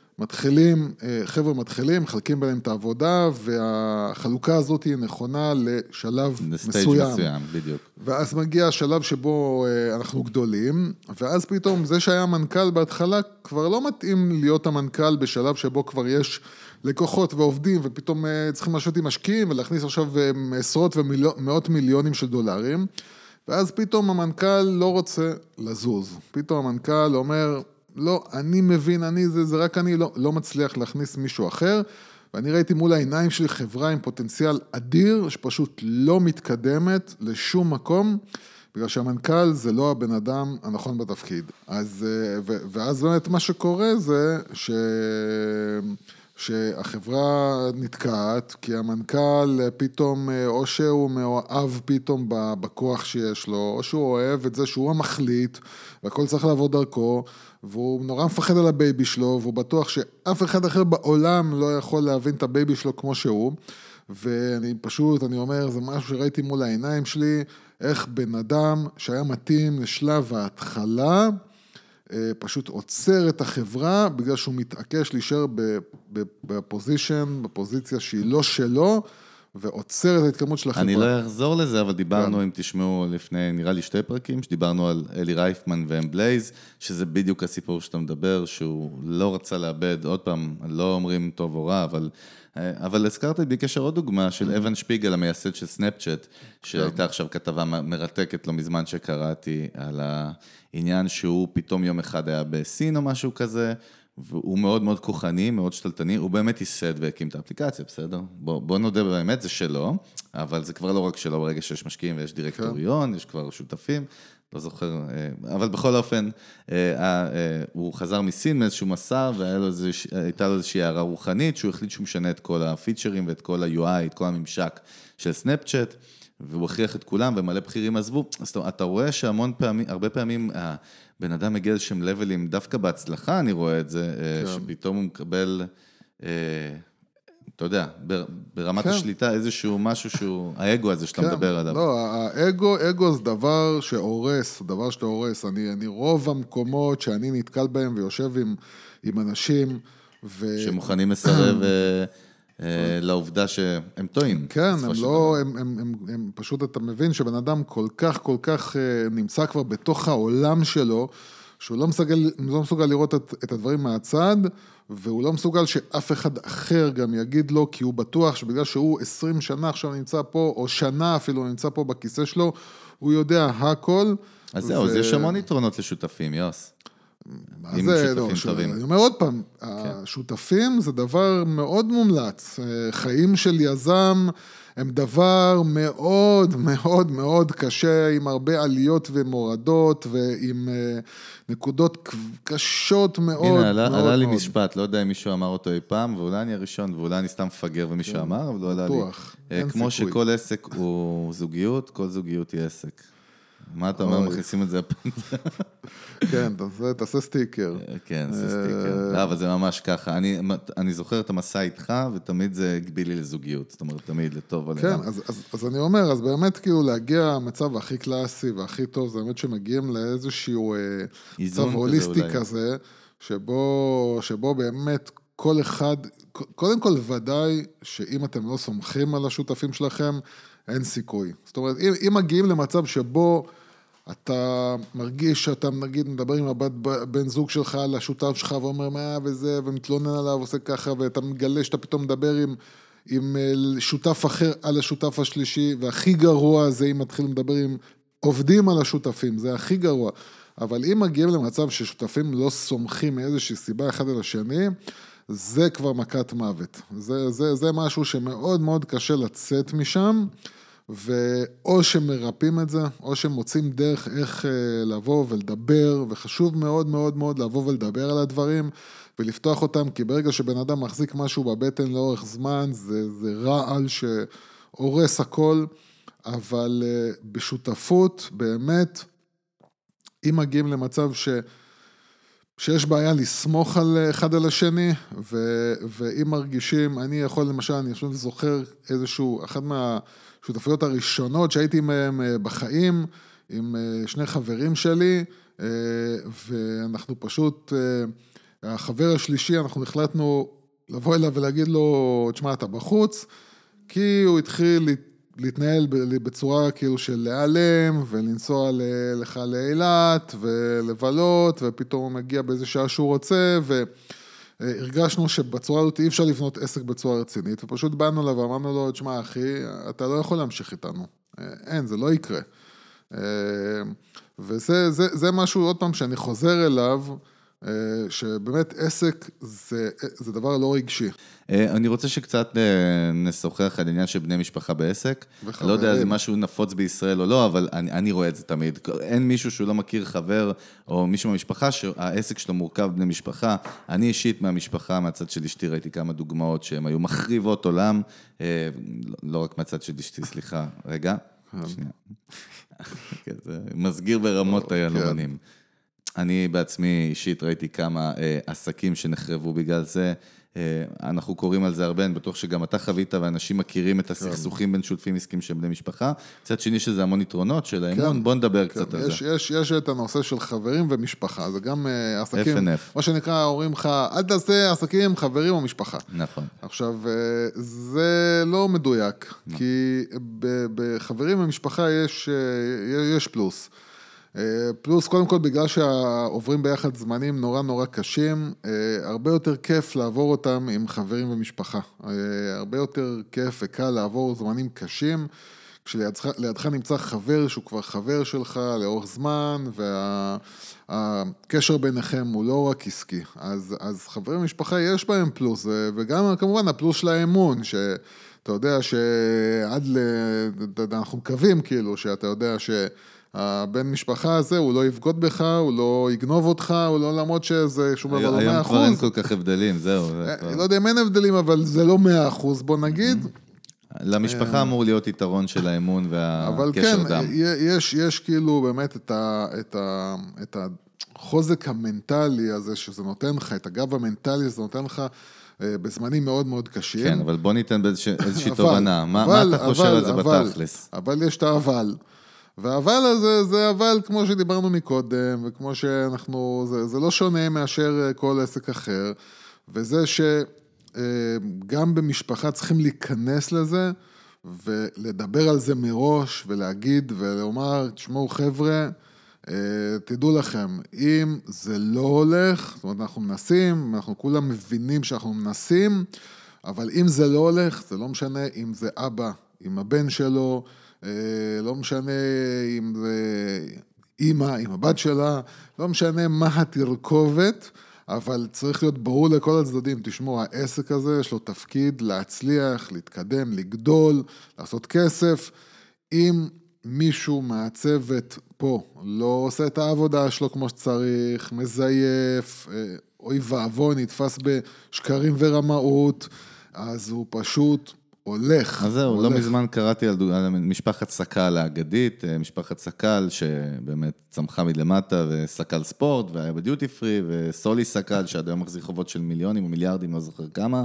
אה, חבר'ה מתחילים, מחלקים ביניהם את העבודה, והחלוקה הזאת היא נכונה לשלב לסטייג' מסוים. מסוים, בדיוק. ואז מגיע השלב שבו אה, אנחנו גדולים, ואז פתאום זה שהיה מנכ"ל בהתחלה כבר לא מתאים להיות המנכ"ל בשלב שבו כבר יש לקוחות ועובדים, ופתאום אה, צריכים לשבת עם משקיעים ולהכניס עכשיו עשרות ומאות מיליונים של דולרים, ואז פתאום המנכ"ל לא רוצה לזוז. פתאום המנכ"ל אומר, לא, אני מבין, אני זה, זה רק אני, לא, לא מצליח להכניס מישהו אחר. ואני ראיתי מול העיניים שלי חברה עם פוטנציאל אדיר, שפשוט לא מתקדמת לשום מקום, בגלל שהמנכ"ל זה לא הבן אדם הנכון בתפקיד. אז, אה, ו, ואז באמת מה שקורה זה ש... שהחברה נתקעת, כי המנכ"ל פתאום, אה, או שהוא מאוהב פתאום בכוח שיש לו, או שהוא אוהב את זה שהוא המחליט, והכל צריך לעבור דרכו, והוא נורא מפחד על ה baby שלו, והוא בטוח שאף אחד אחר בעולם לא יכול להבין את ה baby שלו כמו שהוא. ואני פשוט, אני אומר, זה משהו שראיתי מול העיניים שלי, איך בן אדם שהיה מתאים לשלב ההתחלה, אה, פשוט עוצר את החברה בגלל שהוא מתעקש להישאר בפוזיציה שהיא לא שלו, ועוצר את ההתקדמות של החברה. אני לא אחזור לזה, אבל דיברנו, כן. אם תשמעו לפני, נראה לי שתי פרקים, שדיברנו על אלי רייפמן ואמבלייז, שזה בדיוק הסיפור שאתה מדבר, שהוא לא רצה לאבד, עוד פעם, לא אומרים טוב או רע, אבל... אבל הזכרת בלי קשר עוד דוגמה. של אוון שפיגל, המייסד של סנאפצ'אט, כן. שהייתה עכשיו כתבה מרתקת לא מזמן שקראתי על העניין שהוא פתאום יום אחד היה בסין או משהו כזה, והוא מאוד מאוד כוחני, מאוד שתלטני, הוא באמת ייסד והקים את האפליקציה, בסדר? בוא, בוא נודה באמת, זה שלו, אבל זה כבר לא רק שלו ברגע שיש משקיעים ויש דירקטוריון, יש כבר שותפים, לא זוכר, אה, אבל בכל אופן, אה, אה, הוא חזר מסין מאיזשהו מסע, והייתה לו איזושהי הערה רוחנית, שהוא החליט שהוא משנה את כל הפיצ'רים ואת כל ה-UI, את כל הממשק של סנאפצ'אט. והוא הכריח את כולם, ומלא בכירים עזבו. אז אתה רואה שהמון פעמים, הרבה פעמים הבן אדם מגיע לאיזשהם לבלים, דווקא בהצלחה אני רואה את זה, כן. שפתאום הוא מקבל, אתה יודע, ברמת כן. השליטה איזשהו משהו שהוא, האגו הזה שאתה כן. מדבר עליו. לא, האגו, אגו זה דבר שהורס, דבר שאתה הורס. אני, אני רוב המקומות שאני נתקל בהם ויושב עם, עם אנשים, ו... שמוכנים לסרב... לעובדה שהם טועים. כן, הם לא, הם, הם, הם, הם פשוט, אתה מבין שבן אדם כל כך, כל כך נמצא כבר בתוך העולם שלו, שהוא לא מסוגל, לא מסוגל לראות את, את הדברים מהצד, והוא לא מסוגל שאף אחד אחר גם יגיד לו, כי הוא בטוח שבגלל שהוא 20 שנה עכשיו נמצא פה, או שנה אפילו נמצא פה בכיסא שלו, הוא יודע הכל. אז זהו, אז יש המון יתרונות לשותפים, יוס. מה זה, לא, ש-. כן. אני אומר עוד פעם, השותפים זה דבר מאוד מומלץ. אה, חיים של יזם הם דבר מאוד מאוד מאוד קשה, עם הרבה עליות ומורדות, ועם אה, נקודות קשות מאוד. הנה, עלה, מאוד עלה לי מאוד. משפט, לא יודע אם מישהו אמר אותו אי פעם, ואולי אני הראשון, ואולי אני סתם מפגר ומישהו אמר, אבל לא עלה לי. בטוח, אה, אין כמו סיכוי. שכל עסק הוא זוגיות, כל זוגיות היא עסק. מה אתה אומר. מכניסים את זה? כן, תעשה- תעשה סטיקר. כן, זה אה, סטיקר. לא, אבל זה ממש ככה. אני, זוכר את המסע איתך, ותמיד זה הגביל לי לזוגיות. זאת אומרת, תמיד לטוב לרע. כן, אז, אני אומר, אז באמת כאילו להגיע למצב הכי קלאסי והכי טוב, זה באמת שמגיעים לאיזשהו אה, מצב הוליסטי. כזה, שבו באמת כל אחד, קודם כל ודאי שאם אתם לא סומכים על השותפים שלכם, אין סיכוי. זאת אומרת, אם, אם מגיעים למצב שבו אתה מרגיש שאתה נגיד מדבר עם הבת בן זוג שלך על השותף שלך ואומר מה וזה ומתלונן עליו עושה ככה ואתה מגלה שאתה פתאום מדבר עם, עם אה, שותף אחר על השותף השלישי והכי גרוע זה אם מתחילים לדבר עם עובדים על השותפים, זה הכי גרוע. אבל אם מגיעים למצב ששותפים לא סומכים מאיזושהי סיבה אחד על השני, זה כבר מכת מוות. זה, זה, זה משהו שמאוד מאוד קשה לצאת משם. ואו שמרפאים את זה, או שמוצאים דרך איך אה, לבוא ולדבר, וחשוב מאוד מאוד מאוד לבוא ולדבר על הדברים, ולפתוח אותם, כי ברגע שבן אדם מחזיק משהו בבטן לאורך זמן, זה, זה רעל שהורס הכל, אבל אה, בשותפות, באמת, אם מגיעים למצב ש... שיש בעיה לסמוך על אחד על השני, ו, ואם מרגישים, אני יכול למשל, אני חושב זוכר איזשהו, אחת מהשותפויות הראשונות שהייתי מהם אה, בחיים, עם אה, שני חברים שלי, אה, ואנחנו פשוט, החבר השלישי, אנחנו החלטנו לבוא אליו ולהגיד לו, תשמע, אתה בחוץ, כי הוא התחיל להתנהל בצורה כאילו של להיעלם, ולנסוע לך לאילת, ולבלות, ופתאום הוא מגיע באיזה שעה שהוא רוצה, והרגשנו שבצורה הזאת אי אפשר לבנות עסק בצורה רצינית, ופשוט באנו אליו ואמרנו לו, תשמע אחי, אתה לא יכול להמשיך איתנו. אה, אין, זה לא יקרה. אה, וזה זה, זה משהו, עוד פעם, שאני חוזר אליו, שבאמת עסק זה, זה דבר לא רגשי. אה, אני רוצה שקצת אה, נשוחח על עניין של בני משפחה בעסק. וחברים. לא יודע, זה משהו נפוץ בישראל או לא, אבל אני, אני רואה את זה תמיד. אין מישהו שהוא לא מכיר חבר או מישהו מהמשפחה שהעסק שלו מורכב בני משפחה. אני אישית מהמשפחה, מהצד של אשתי, ראיתי כמה דוגמאות שהן היו מחריבות עולם. אה, לא- לא רק מהצד של אשתי, סליחה. רגע, שנייה. כן, מסגיר ברמות היהלומנים. אני בעצמי אישית ראיתי כמה אה, עסקים שנחרבו בגלל זה. אה, אנחנו קוראים על זה הרבה, אני בטוח שגם אתה חווית ואנשים מכירים את הסכסוכים בין שותפים עסקיים של בני משפחה. מצד שני שזה המון יתרונות של האמון, בוא נדבר קצת על זה. יש, יש, יש את הנושא של חברים ומשפחה, זה גם אה, עסקים, F&F. מה שנקרא, אומרים לך, אל תעשה עסקים חברים או משפחה. נכון. עכשיו, אה, זה לא מדויק, כי ב- בחברים ומשפחה יש, אה, יש פלוס. אה, פלוס, קודם כל, בגלל שעוברים ביחד זמנים נורא נורא קשים, אה, הרבה יותר כיף לעבור אותם עם חברים ומשפחה. אה, הרבה יותר כיף וקל לעבור זמנים קשים, כשלידך נמצא חבר שהוא כבר חבר שלך לאורך זמן, והקשר ביניכם הוא לא רק עסקי. אז, אז חברים ומשפחה יש בהם פלוס, וגם כמובן הפלוס של האמון, ש... אתה יודע שעד ל... אנחנו מקווים כאילו, שאתה יודע שהבן משפחה הזה, הוא לא יבגוד בך, הוא לא יגנוב אותך, הוא לא למרות שזה שום דבר לא מאה היום כבר אין. כל כך הבדלים, זהו. זה כבר- לא יודע אם אין הבדלים, אבל זה לא מאה אחוז, בוא נגיד. למשפחה אמור להיות יתרון של האמון אה, אבל כן, והקשר דם. יש, יש כאילו באמת את, ה, את, ה, את החוזק המנטלי הזה שזה נותן לך, את הגב המנטלי שזה נותן לך אה, בזמנים מאוד מאוד קשים. כן, אבל בוא ניתן באיזושהי איזושהי אבל- תובנה. מה אבל- מה אתה חושב אבל- על זה אבל- בתכלס? אבל יש את האבל. והאבל הזה זה אבל כמו שדיברנו מקודם, וכמו שאנחנו, זה, זה לא שונה מאשר אה, כל עסק אחר, וזה שגם במשפחה צריכים להיכנס לזה, ולדבר על זה מראש, ולהגיד ולומר, תשמעו חבר'ה, אה, תדעו לכם, אם זה לא הולך, זאת אומרת, אנחנו מנסים, אנחנו כולם מבינים שאנחנו מנסים, אבל אם זה לא הולך, זה לא משנה אם זה אבא עם הבן שלו, אה, לא משנה אם זה אימא עם הבת שלה, לא משנה מה התרכובת, אבל צריך להיות ברור לכל הצדדים, תשמעו, העסק הזה יש לו תפקיד להצליח, להתקדם, לגדול, לעשות כסף. אם מישהו מהצוות פה לא עושה את העבודה שלו כמו שצריך, מזייף, אה, אוי ואבוי, נתפס בשקרים ורמאות, אז הוא פשוט הולך. אז זהו, לא הולך. מזמן קראתי על, על משפחת סקל האגדית, אה, משפחת סקל שבאמת צמחה מלמטה, וסקל ספורט, והיה בדיוטי פרי, וסולי סקל, שעד היום מחזיק חובות של מיליונים או מיליארדים, לא זוכר כמה.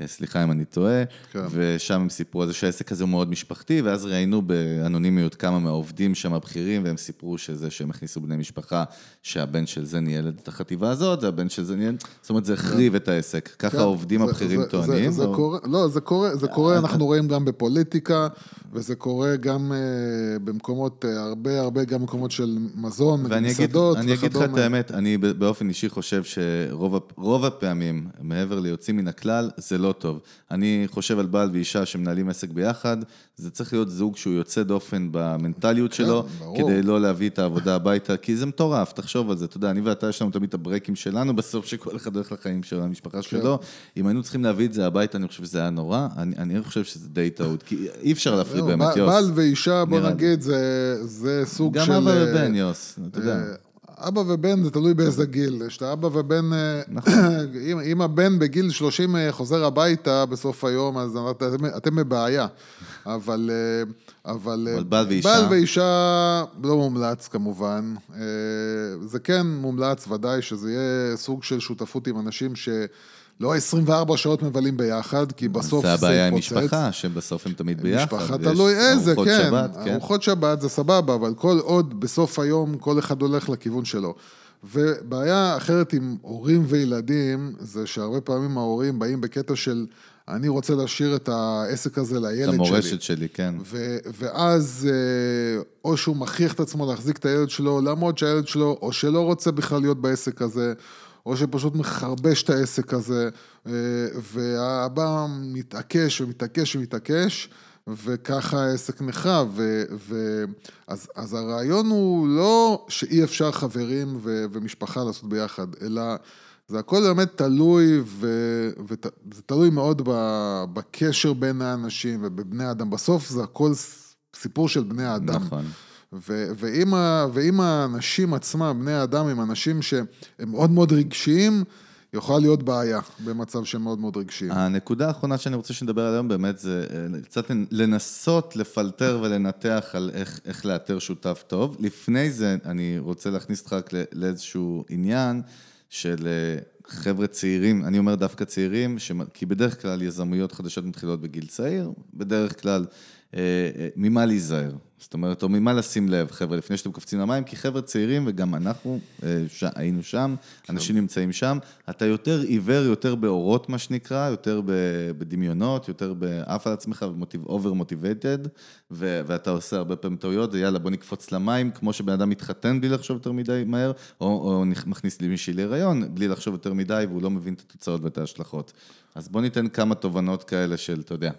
אה, סליחה אם אני טועה, כן. ושם הם סיפרו על זה שהעסק הזה הוא מאוד משפחתי, ואז ראיינו באנונימיות כמה מהעובדים שם הבכירים, והם סיפרו שזה שהם הכניסו בני משפחה, שהבן של זה ניהל את החטיבה הזאת, והבן של זה ניהל, זאת אומרת זה החריב את העסק, ככה כן, העובדים זה- הבכירים זה- טוענים. זה, זה או- קורה, לא, זה קורה, זה קורה, אנחנו רואים גם בפוליטיקה, וזה קורה גם אה, במקומות, אה, הרבה הרבה גם במקומות של מזון, מסעדות אני אגיד לך את וכדומה. האמת, אני באופן אישי חושב שרוב הפ- רוב הפעמים, מעבר ליוצאים מן הכלל, זה לא טוב. אני חושב על בעל ואישה שמנהלים עסק ביחד, זה צריך להיות זוג שהוא יוצא דופן במנטליות שלו, כן, ברור. כדי לא להביא את העבודה הביתה, כי זה מטורף, תחשוב על זה, אתה יודע, אני ואתה, יש לנו תמיד את הברקים שלנו, בסוף שכל אחד הולך לחיים של כן. המשפחה שלו. אם היינו צריכים להביא את זה הביתה, אני חושב שזה היה נורא, אני, אני חושב שזה די טעות, כי אי אפשר להפריד באמת, יוס. בעל ואישה, בוא. נגיד, זה, סוג גם של... אבא אה, ובן, יוס, אתה יודע. אבא ובן זה תלוי באיזה גיל, כשאתה אבא ובן, אה, נכון. אם, אם הבן בגיל 30 אה, חוזר הביתה בסוף היום, אז אתם, אתם בבעיה. אבל, אה, אבל, אבל בעל ואישה? בעל ואישה לא מומלץ כמובן. זה כן מומלץ, ודאי שזה יהיה סוג של שותפות עם אנשים שלא 24 שעות מבלים ביחד, כי בסוף זה זה הבעיה עם יתפוצץ. משפחה, שבסוף הם תמיד ביחד. משפחה תלוי איזה, ארוחות כן. שבת, כן. ארוחות שבת זה סבבה, אבל כל עוד בסוף היום כל אחד הולך לכיוון שלו. ובעיה אחרת עם הורים וילדים, זה שהרבה פעמים ההורים באים בקטע של אני רוצה להשאיר את העסק הזה לילד את שלי. המורשת שלי, כן. ו- ואז אה, או שהוא מכריח את עצמו להחזיק את הילד שלו, למרות שהילד שלו, או שלא רוצה בכלל להיות בעסק הזה, או שפשוט מחרבש את העסק הזה, אה, והאבא מתעקש ומתעקש ומתעקש, וככה העסק נחרב. ו- ו- אז, אז הרעיון הוא לא שאי אפשר חברים ו- ומשפחה לעשות ביחד, אלא זה הכל באמת תלוי, וזה תלוי מאוד בקשר בין האנשים ובבני האדם. בסוף זה הכל סיפור של בני האדם. נכון. ואם, ה- ואם האנשים עצמם, בני האדם, הם אנשים שהם מאוד מאוד רגשיים, יכולה להיות בעיה במצב שהם מאוד מאוד רגשיים. הנקודה האחרונה שאני רוצה שנדבר עליה היום באמת זה אה, קצת לנסות לפלטר ולנתח על איך, איך לאתר שותף טוב. לפני זה אני רוצה להכניס אותך לאיזשהו עניין של אה, חבר'ה צעירים, אני אומר דווקא צעירים, שמ- כי בדרך כלל יזמויות חדשות מתחילות בגיל צעיר, בדרך כלל אה, אה, ממה להיזהר. זאת אומרת, או ממה לשים לב, חבר'ה, לפני שאתם קופצים למים, כי חבר'ה צעירים, וגם אנחנו אה, ש... היינו שם, אנשים נמצאים שם, אתה יותר עיוור, יותר באורות, מה שנקרא, יותר בדמיונות, יותר בעף על עצמך ו-over motivated, ו- ואתה עושה הרבה פעמים טעויות, זה יאללה, בוא נקפוץ למים, כמו שבן אדם מתחתן בלי לחשוב יותר מדי מהר, או, או נכ- מכניס לי מישהי להיריון, בלי לחשוב יותר מדי, והוא לא מבין את התוצאות ואת ההשלכות. אז בוא ניתן כמה תובנות כאלה של, אתה יודע,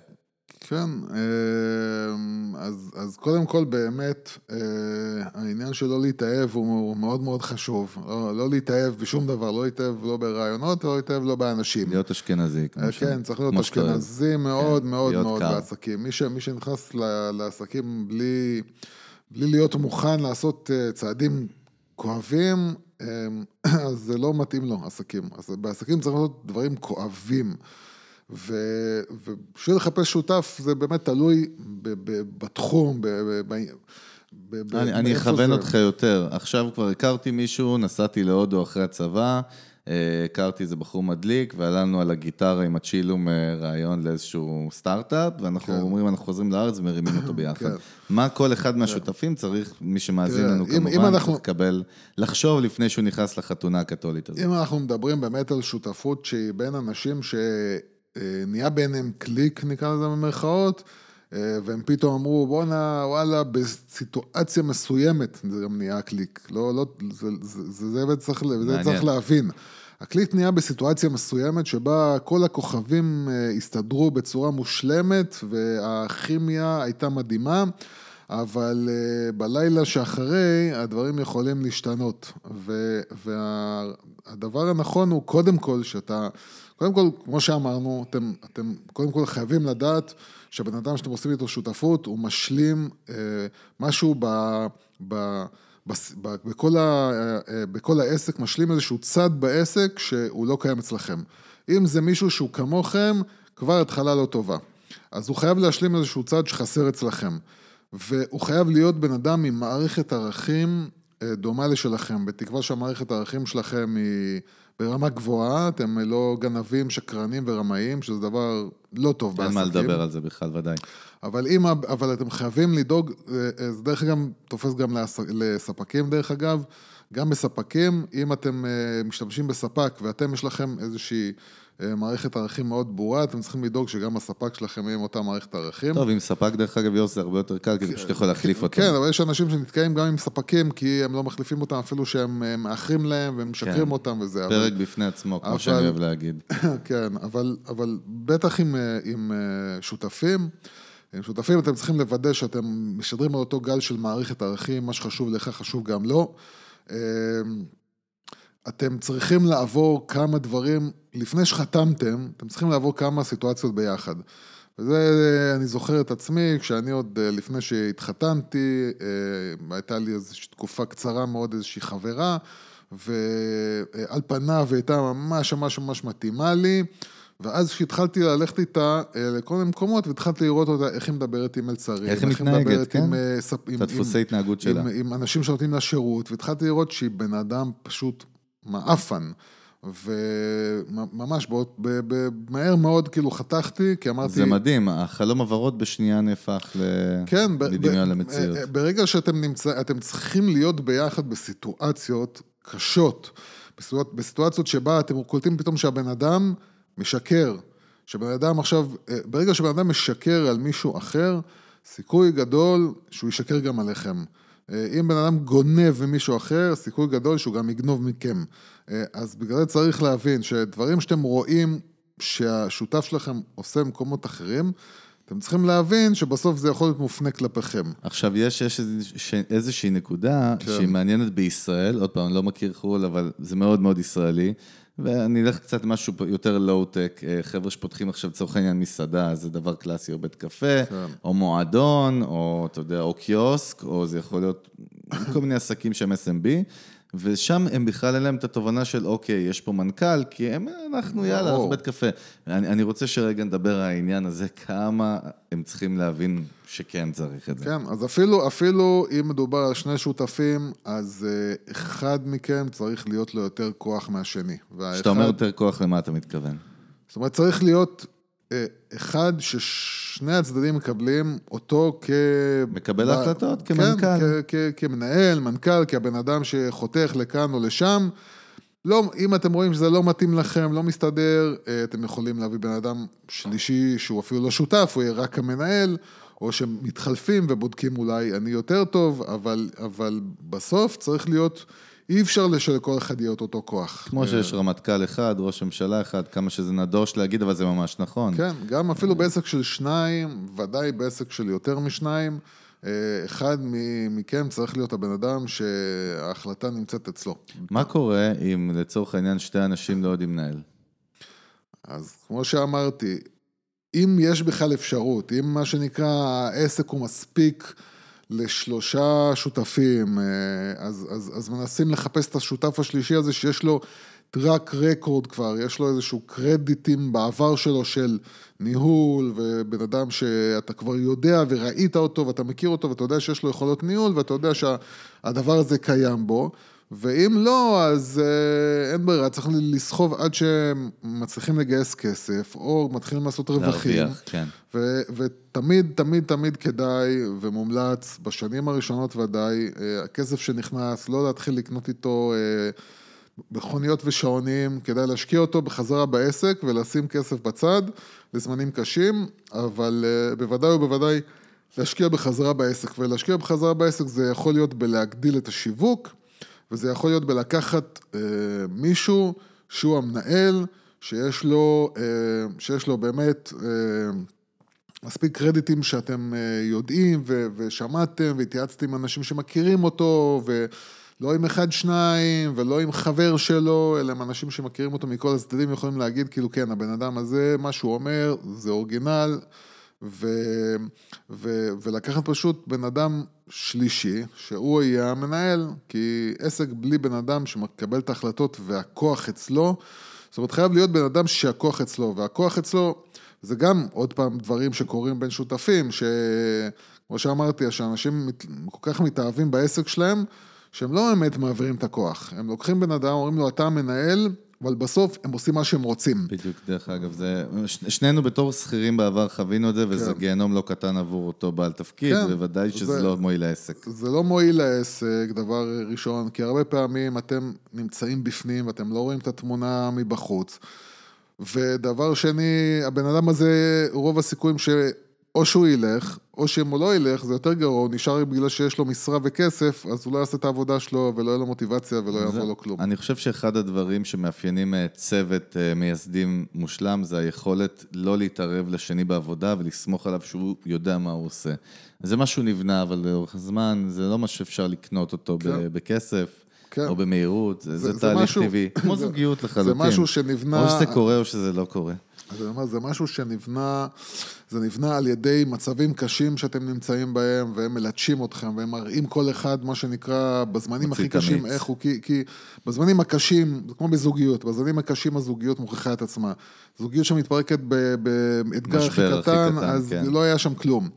כן, אמ, אז, אז קודם כל באמת, אה, העניין של לא להתאהב הוא, מאוד מאוד חשוב. לא, לא להתאהב בשום דבר, לא להתאהב לא ברעיונות, לא להתאהב לא באנשים. להיות אשכנזי, כמו אה, ש- כן, צריך להיות. אשכנזי מאוד מאוד להיות מאוד קר. בעסקים. מי, ש, מי שנכנס ל- לעסקים בלי, בלי להיות מוכן לעשות אה, צעדים כואבים, אז זה לא מתאים לו, עסקים. אז בעסקים צריך לעשות דברים כואבים. ו- ובשביל לחפש שותף זה באמת תלוי ב- ב- בתחום, אני, אכוון. אותך יותר. עכשיו כבר הכרתי מישהו, נסעתי להודו אחרי הצבא, הכרתי איזה בחור מדליק, ועלה לנו על הגיטרה עם הצ'ילום אה, רעיון לאיזשהו סטארט-אפ, ואנחנו כן. אומרים, אנחנו חוזרים לארץ ומרימים אותו ביחד. כן. מה כל אחד מהשותפים צריך, מי שמאזין לנו אם- אם כמובן, אנחנו- צריך לקבל, לחשוב לפני שהוא נכנס לחתונה הקתולית הזאת. אם אנחנו מדברים באמת על שותפות שהיא בין אנשים שנהיה ביניהם קליק, נקרא לזה במרכאות, אה, והם פתאום אמרו, בואנה, וואלה, בסיטואציה מסוימת, זה גם נהיה קליק. לא, לא, זה, זה, זה, זה צריך, זה צריך להבין. הקליק נהיה בסיטואציה מסוימת שבה כל הכוכבים אה, הסתדרו בצורה מושלמת והכימיה הייתה מדהימה. אבל uh, בלילה שאחרי הדברים יכולים להשתנות. ו, והדבר הנכון הוא קודם כל שאתה, קודם כל, כמו שאמרנו, אתם, אתם קודם כל חייבים לדעת שבן אדם שאתם עושים איתו שותפות, הוא משלים uh, משהו ב... ב בכל, ה, אה, בכל העסק, משלים איזשהו צד בעסק שהוא לא קיים אצלכם. אם זה מישהו שהוא כמוכם, כבר התחלה לא טובה. אז הוא חייב להשלים איזשהו צד שחסר אצלכם. והוא חייב להיות בן אדם עם מערכת ערכים אה, דומה לשלכם, בתקווה שהמערכת הערכים שלכם היא ברמה גבוהה, אתם לא גנבים, שקרנים ורמאים, שזה דבר לא טוב בעסקים. אין מה לדבר על זה בכלל, ודאי. אבל, אם, אבל אתם חייבים לדאוג, אה, אה, זה דרך אגב תופס גם לספקים דרך אגב, גם בספקים, אם אתם משתמשים בספק ואתם יש לכם איזושהי אה, מערכת ערכים מאוד ברורה, אתם צריכים לדאוג שגם הספק שלכם יהיה עם אותה מערכת ערכים. טוב, עם ספק דרך אגב יוס זה הרבה יותר קל, כי פשוט יכול להחליף אותו. כן, אבל יש אנשים שנתקעים גם עם ספקים, כי הם לא מחליפים אותם אפילו שהם אה, מאחרים להם והם משקרים כן. אותם וזה. פרק. בפני עצמו, כמו. שאני אוהב להגיד. כן, אבל, בטח עם, אה, עם שותפים. עם שותפים אתם צריכים לוודא שאתם משדרים על אותו גל של מערכת ערכים, מה שחשוב לך חשוב גם לו. אתם צריכים לעבור כמה דברים, לפני שחתמתם, אתם צריכים לעבור כמה סיטואציות ביחד. וזה, אני זוכר את עצמי, כשאני עוד אה, לפני שהתחתנתי, אה, הייתה לי איזושהי תקופה קצרה מאוד, איזושהי חברה, ועל פניו היא הייתה ממש ממש ממש מתאימה לי, ואז כשהתחלתי ללכת איתה אה, לכל מיני מקומות, והתחלתי לראות אותה, איך היא מדברת עם מלצרים, איך היא מתנהגת, כן? את הדפוסי התנהגות שלה. עם, עם אנשים שנותנים לה שירות, והתחלתי לראות שהיא בן אדם פשוט מעפן. וממש מהר מאוד כאילו חתכתי, כי אמרתי... זה מדהים, החלום הוורוד בשנייה נהפך כן, לדמיון למציאות. אה, ברגע שאתם נמצא, אתם צריכים להיות ביחד בסיטואציות קשות, בסיטואציות שבה אתם קולטים פתאום שהבן אדם משקר, שבן אדם עכשיו, אה, ברגע שבן אדם משקר על מישהו אחר, סיכוי גדול שהוא ישקר גם עליכם. אה, אם בן אדם גונב ממישהו אחר, סיכוי גדול שהוא גם יגנוב מכם. אה, אז בגלל זה צריך להבין שדברים שאתם רואים שהשותף שלכם עושה במקומות אחרים, אתם צריכים להבין שבסוף זה יכול להיות מופנה כלפיכם. עכשיו, יש, יש איזושהי נקודה כן. שהיא מעניינת בישראל, עוד פעם, אני לא מכיר חו"ל, אבל זה מאוד מאוד ישראלי. ואני אלך קצת למשהו יותר לואו-טק, אה, חבר'ה שפותחים עכשיו לצורך העניין מסעדה, זה דבר קלאסי, או בית קפה, כן. או מועדון, או אתה יודע, או קיוסק, או זה יכול להיות כל מיני עסקים שהם SMB, ושם הם בכלל אין להם את התובנה של אוקיי, יש פה מנכ"ל, כי הם, אנחנו יאללה, אנחנו בית קפה. אני, אני רוצה שרגע נדבר על העניין הזה, כמה הם צריכים להבין שכן צריך את זה. כן, אז אפילו, אפילו אם מדובר על שני שותפים, אז uh, אחד מכם צריך להיות לו יותר כוח מהשני. כשאתה אומר יותר כוח, למה אתה מתכוון? זאת אומרת, צריך להיות אחד ששני הצדדים מקבלים אותו כ... מקבל החלטות, כמנכ"ל. כן, כ- כ- כמנהל, מנכ"ל, כבן אדם שחותך לכאן או לשם. לא, אם אתם רואים שזה לא מתאים לכם, לא מסתדר, אה, אתם יכולים להביא בן אדם שלישי שהוא אפילו לא שותף, הוא יהיה רק המנהל, או שמתחלפים ובודקים אולי אני יותר טוב, אבל, אבל בסוף צריך להיות, אי אפשר שלכל אחד יהיה אותו כוח. כמו שיש רמטכ"ל אחד, ראש ממשלה אחד, כמה שזה נדוש להגיד, אבל זה ממש נכון. כן, גם אפילו בעסק של שניים, ודאי בעסק של יותר משניים. אה, אחד מכם צריך להיות הבן אדם שההחלטה נמצאת אצלו. מה קורה אם לצורך העניין שתי אנשים לא יודעים לנהל? אז כמו שאמרתי, אם יש בכלל אפשרות, אם מה שנקרא העסק הוא מספיק לשלושה שותפים, אה, אז, אז, אז מנסים לחפש את השותף השלישי הזה שיש לו טראק רקורד כבר, יש לו איזשהו קרדיטים בעבר שלו של ניהול, ובן אדם שאתה כבר יודע וראית אותו ואתה מכיר אותו ואתה יודע שיש לו יכולות ניהול ואתה יודע שהדבר הזה קיים בו. ואם לא, אז אה, אין ברירה, צריך לסחוב עד שהם מצליחים לגייס כסף, או מתחילים לעשות רווחים. להרוויח, כן. ו- ותמיד, תמיד, תמיד כדאי ומומלץ, בשנים הראשונות ודאי, אה, הכסף שנכנס, לא להתחיל לקנות איתו... אה, מכוניות ושעונים, כדאי להשקיע אותו בחזרה בעסק ולשים כסף בצד לזמנים קשים, אבל בוודאי ובוודאי להשקיע בחזרה בעסק. ולהשקיע בחזרה בעסק זה יכול להיות בלהגדיל את השיווק, וזה יכול להיות בלקחת uh, מישהו שהוא המנהל, שיש לו, uh, שיש לו באמת uh, מספיק קרדיטים שאתם uh, יודעים ו- ושמעתם והתייעצתם עם אנשים שמכירים אותו, ו... לא עם אחד, שניים, ולא עם חבר שלו, אלא עם אנשים שמכירים אותו מכל הצדדים, יכולים להגיד, כאילו, כן, הבן אדם הזה, מה שהוא אומר, זה אורגינל, ו, ו, ולקחת פשוט בן אדם שלישי, שהוא יהיה המנהל, כי עסק בלי בן אדם שמקבל את ההחלטות והכוח אצלו, זאת אומרת, חייב להיות בן אדם שהכוח אצלו, והכוח אצלו, זה גם, עוד פעם, דברים שקורים בין שותפים, שכמו שאמרתי, שאנשים כל כך מתאהבים בעסק שלהם, שהם לא באמת מעבירים את הכוח. הם לוקחים בן אדם, אומרים לו, אתה המנהל, אבל בסוף הם עושים מה שהם רוצים. בדיוק, דרך אגב, זה... שנינו בתור שכירים בעבר חווינו את זה, וזה כן. גיהנום לא קטן עבור אותו בעל תפקיד, כן, בוודאי שזה זה, לא מועיל לעסק. זה לא מועיל לעסק, דבר ראשון, כי הרבה פעמים אתם נמצאים בפנים, ואתם לא רואים את התמונה מבחוץ. ודבר שני, הבן אדם הזה, רוב הסיכויים ש... או שהוא ילך, או שאם הוא לא ילך, זה יותר גרוע, הוא נשאר בגלל שיש לו משרה וכסף, אז הוא לא יעשה את העבודה שלו, ולא יהיה לו מוטיבציה, ולא יעבור לו כלום. אני חושב שאחד הדברים שמאפיינים אה, צוות אה, מייסדים מושלם, זה היכולת לא להתערב לשני בעבודה ולסמוך עליו שהוא יודע מה הוא עושה. זה משהו נבנה, אבל לאורך הזמן, זה לא משהו שאפשר לקנות אותו כן. בכסף. כן. או במהירות, זה, זה, זה תהליך משהו, טבעי, כמו זוגיות לחלוטין. זה משהו שנבנה... או שזה קורה או שזה לא קורה. אז אני אומר, זה משהו שנבנה, זה נבנה על ידי מצבים קשים שאתם נמצאים בהם, והם מלטשים אתכם, והם מראים כל אחד, מה שנקרא, בזמנים הכי קשים, איך הוא, כי, כי בזמנים הקשים, זה כמו בזוגיות, בזמנים הקשים הזוגיות מוכיחה את עצמה. זוגיות שמתפרקת באתגר הכי קטן, קטן, אז כן. לא היה שם כלום.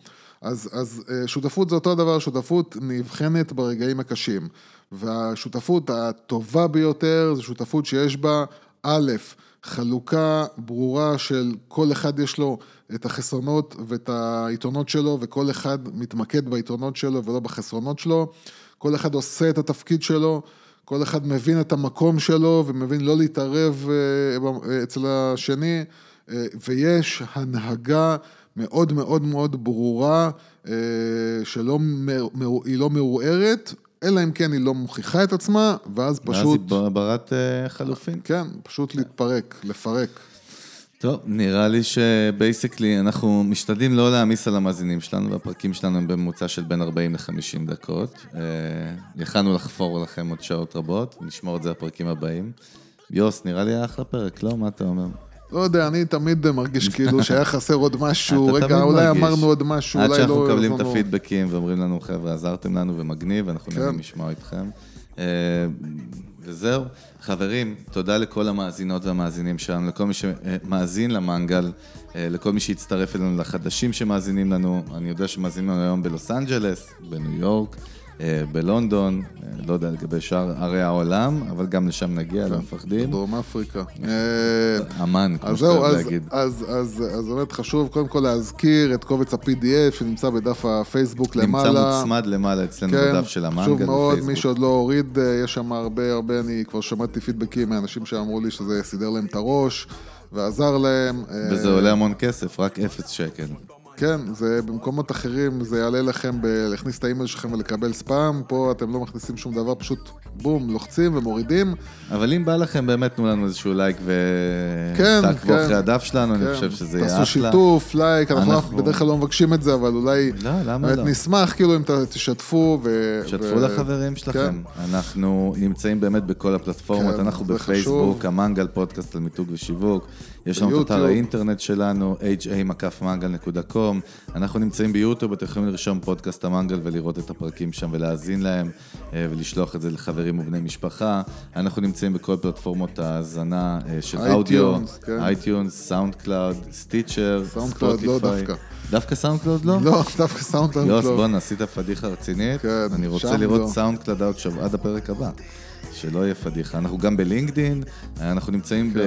אז, אז אה, שותפות זה אותו דבר, שותפות נבחנת ברגעים הקשים. והשותפות הטובה ביותר זה שותפות שיש בה, א', חלוקה ברורה של כל אחד יש לו את החסרונות ואת היתרונות שלו, וכל אחד מתמקד ביתרונות שלו ולא בחסרונות שלו. כל אחד עושה את התפקיד שלו, כל אחד מבין את המקום שלו ומבין לא להתערב אה, אצל השני, אה, ויש הנהגה מאוד מאוד מאוד ברורה, אה, שהיא לא מעורערת, אלא אם כן היא לא מוכיחה את עצמה, ואז פשוט... ואז היא ברת uh, חלופין. כן, פשוט להתפרק, לפרק. טוב, נראה לי שבייסקלי אנחנו משתדלים לא להעמיס על המאזינים שלנו, והפרקים שלנו הם בממוצע של בין 40 ל-50 דקות. Uh, יכלנו לחפור לכם עוד שעות רבות, נשמור את זה לפרקים הבאים. יוס, נראה לי היה אחלה פרק, לא? מה אתה אומר? לא יודע, אני תמיד מרגיש כאילו שהיה חסר עוד משהו, רגע, אולי אמרנו עוד משהו, אולי לא... עד שאנחנו מקבלים את הפידבקים ואומרים לנו, חבר'ה, עזרתם לנו ומגניב, אנחנו נהנים כן. לשמוע איתכם. אה, וזהו. חברים, תודה לכל המאזינות והמאזינים שלנו, לכל מי שמאזין למנגל, אה, לכל מי שהצטרף אלינו, לחדשים שמאזינים לנו. אני יודע שמאזינים לנו היום בלוס אנג'לס, בניו יורק. אה, בלונדון, אה, לא יודע לגבי שאר ערי העולם, אבל גם לשם נגיע, לא מפחדים. דרום אפריקה. אה, אמן, כמו שאתה אוהב להגיד. אז באמת חשוב קודם כל להזכיר את קובץ ה-PDF שנמצא בדף הפייסבוק למעלה. נמצא מוצמד למעלה אצלנו כן, בדף של המנגל בפייסבוק. חשוב מאוד, מי שעוד לא הוריד, יש שם הרבה הרבה, אני כבר שמעתי פידבקים מאנשים שאמרו לי שזה סידר להם את הראש. ועזר להם. וזה עולה המון כסף, רק אפס שקל. כן, זה במקומות אחרים, זה יעלה לכם להכניס את האימייל שלכם ולקבל ספאם, פה אתם לא מכניסים שום דבר, פשוט בום, לוחצים ומורידים. אבל אם בא לכם, באמת תנו לנו איזשהו לייק ותעקבו כן, כן, אחרי הדף שלנו, כן. אני חושב שזה יהיה אחלה. תעשו שיתוף, לייק, אנחנו, אנחנו בדרך כלל לא מבקשים את זה, אבל אולי... לא, למה לא? נשמח כאילו אם תשתפו ו... שתפו ו... לחברים שלכם. כן. אנחנו נמצאים באמת בכל הפלטפורמות, כן, אנחנו בפייסבוק, המנגל פודקאסט על מיתוג ושיווק. יש לנו את אתר האינטרנט שלנו, ha-mangal.com, אנחנו נמצאים ביוטיוב, אתם יכולים לרשום פודקאסט המנגל ולראות את הפרקים שם ולהאזין להם אה, ולשלוח את זה לחברים ובני משפחה. אנחנו נמצאים בכל פלטפורמות ההאזנה אה, של אודיו, iTunes, SoundCloud, Stitcher, ספוטיפיי. דווקא SoundCloud לא? לא, דווקא SoundCloud יוס, לא. בואנה, עשית פדיחה רצינית. כן, אני רוצה לראות לא. SoundCloud עד עכשיו, עד הפרק הבא. שלא יהיה פדיחה. אנחנו גם בלינקדין, אנחנו נמצאים כן.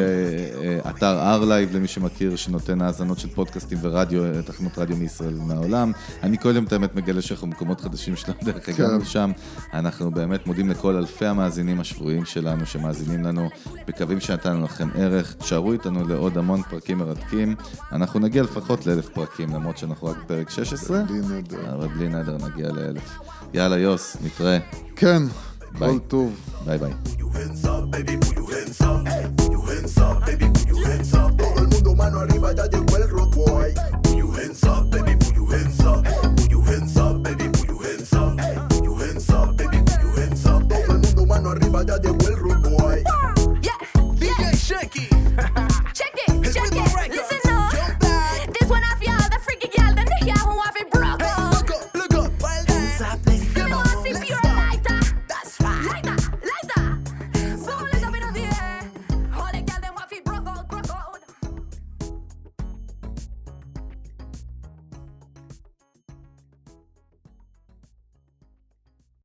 באתר R-Live, למי שמכיר, שנותן האזנות של פודקאסטים ורדיו, תחנות רדיו מישראל ומהעולם. אני כל יום את האמת מגלה שאנחנו במקומות חדשים שלנו, דרך אגב, כן. לשם. אנחנו באמת מודים לכל אלפי המאזינים השבויים שלנו, שמאזינים לנו, מקווים שנתנו לכם ערך. תשארו איתנו לעוד המון פרקים מרתקים. אנחנו נגיע לפחות לאלף פרקים, למרות שאנחנו רק בפרק 16. בלי נדר. אבל בלי נדר נגיע לאלף. יאללה, יוס, נתראה. כן, Bye. Bye. Bye. Bye. mano arriba, ya llegó el rock boy. Put your hands up, baby, put your hands up.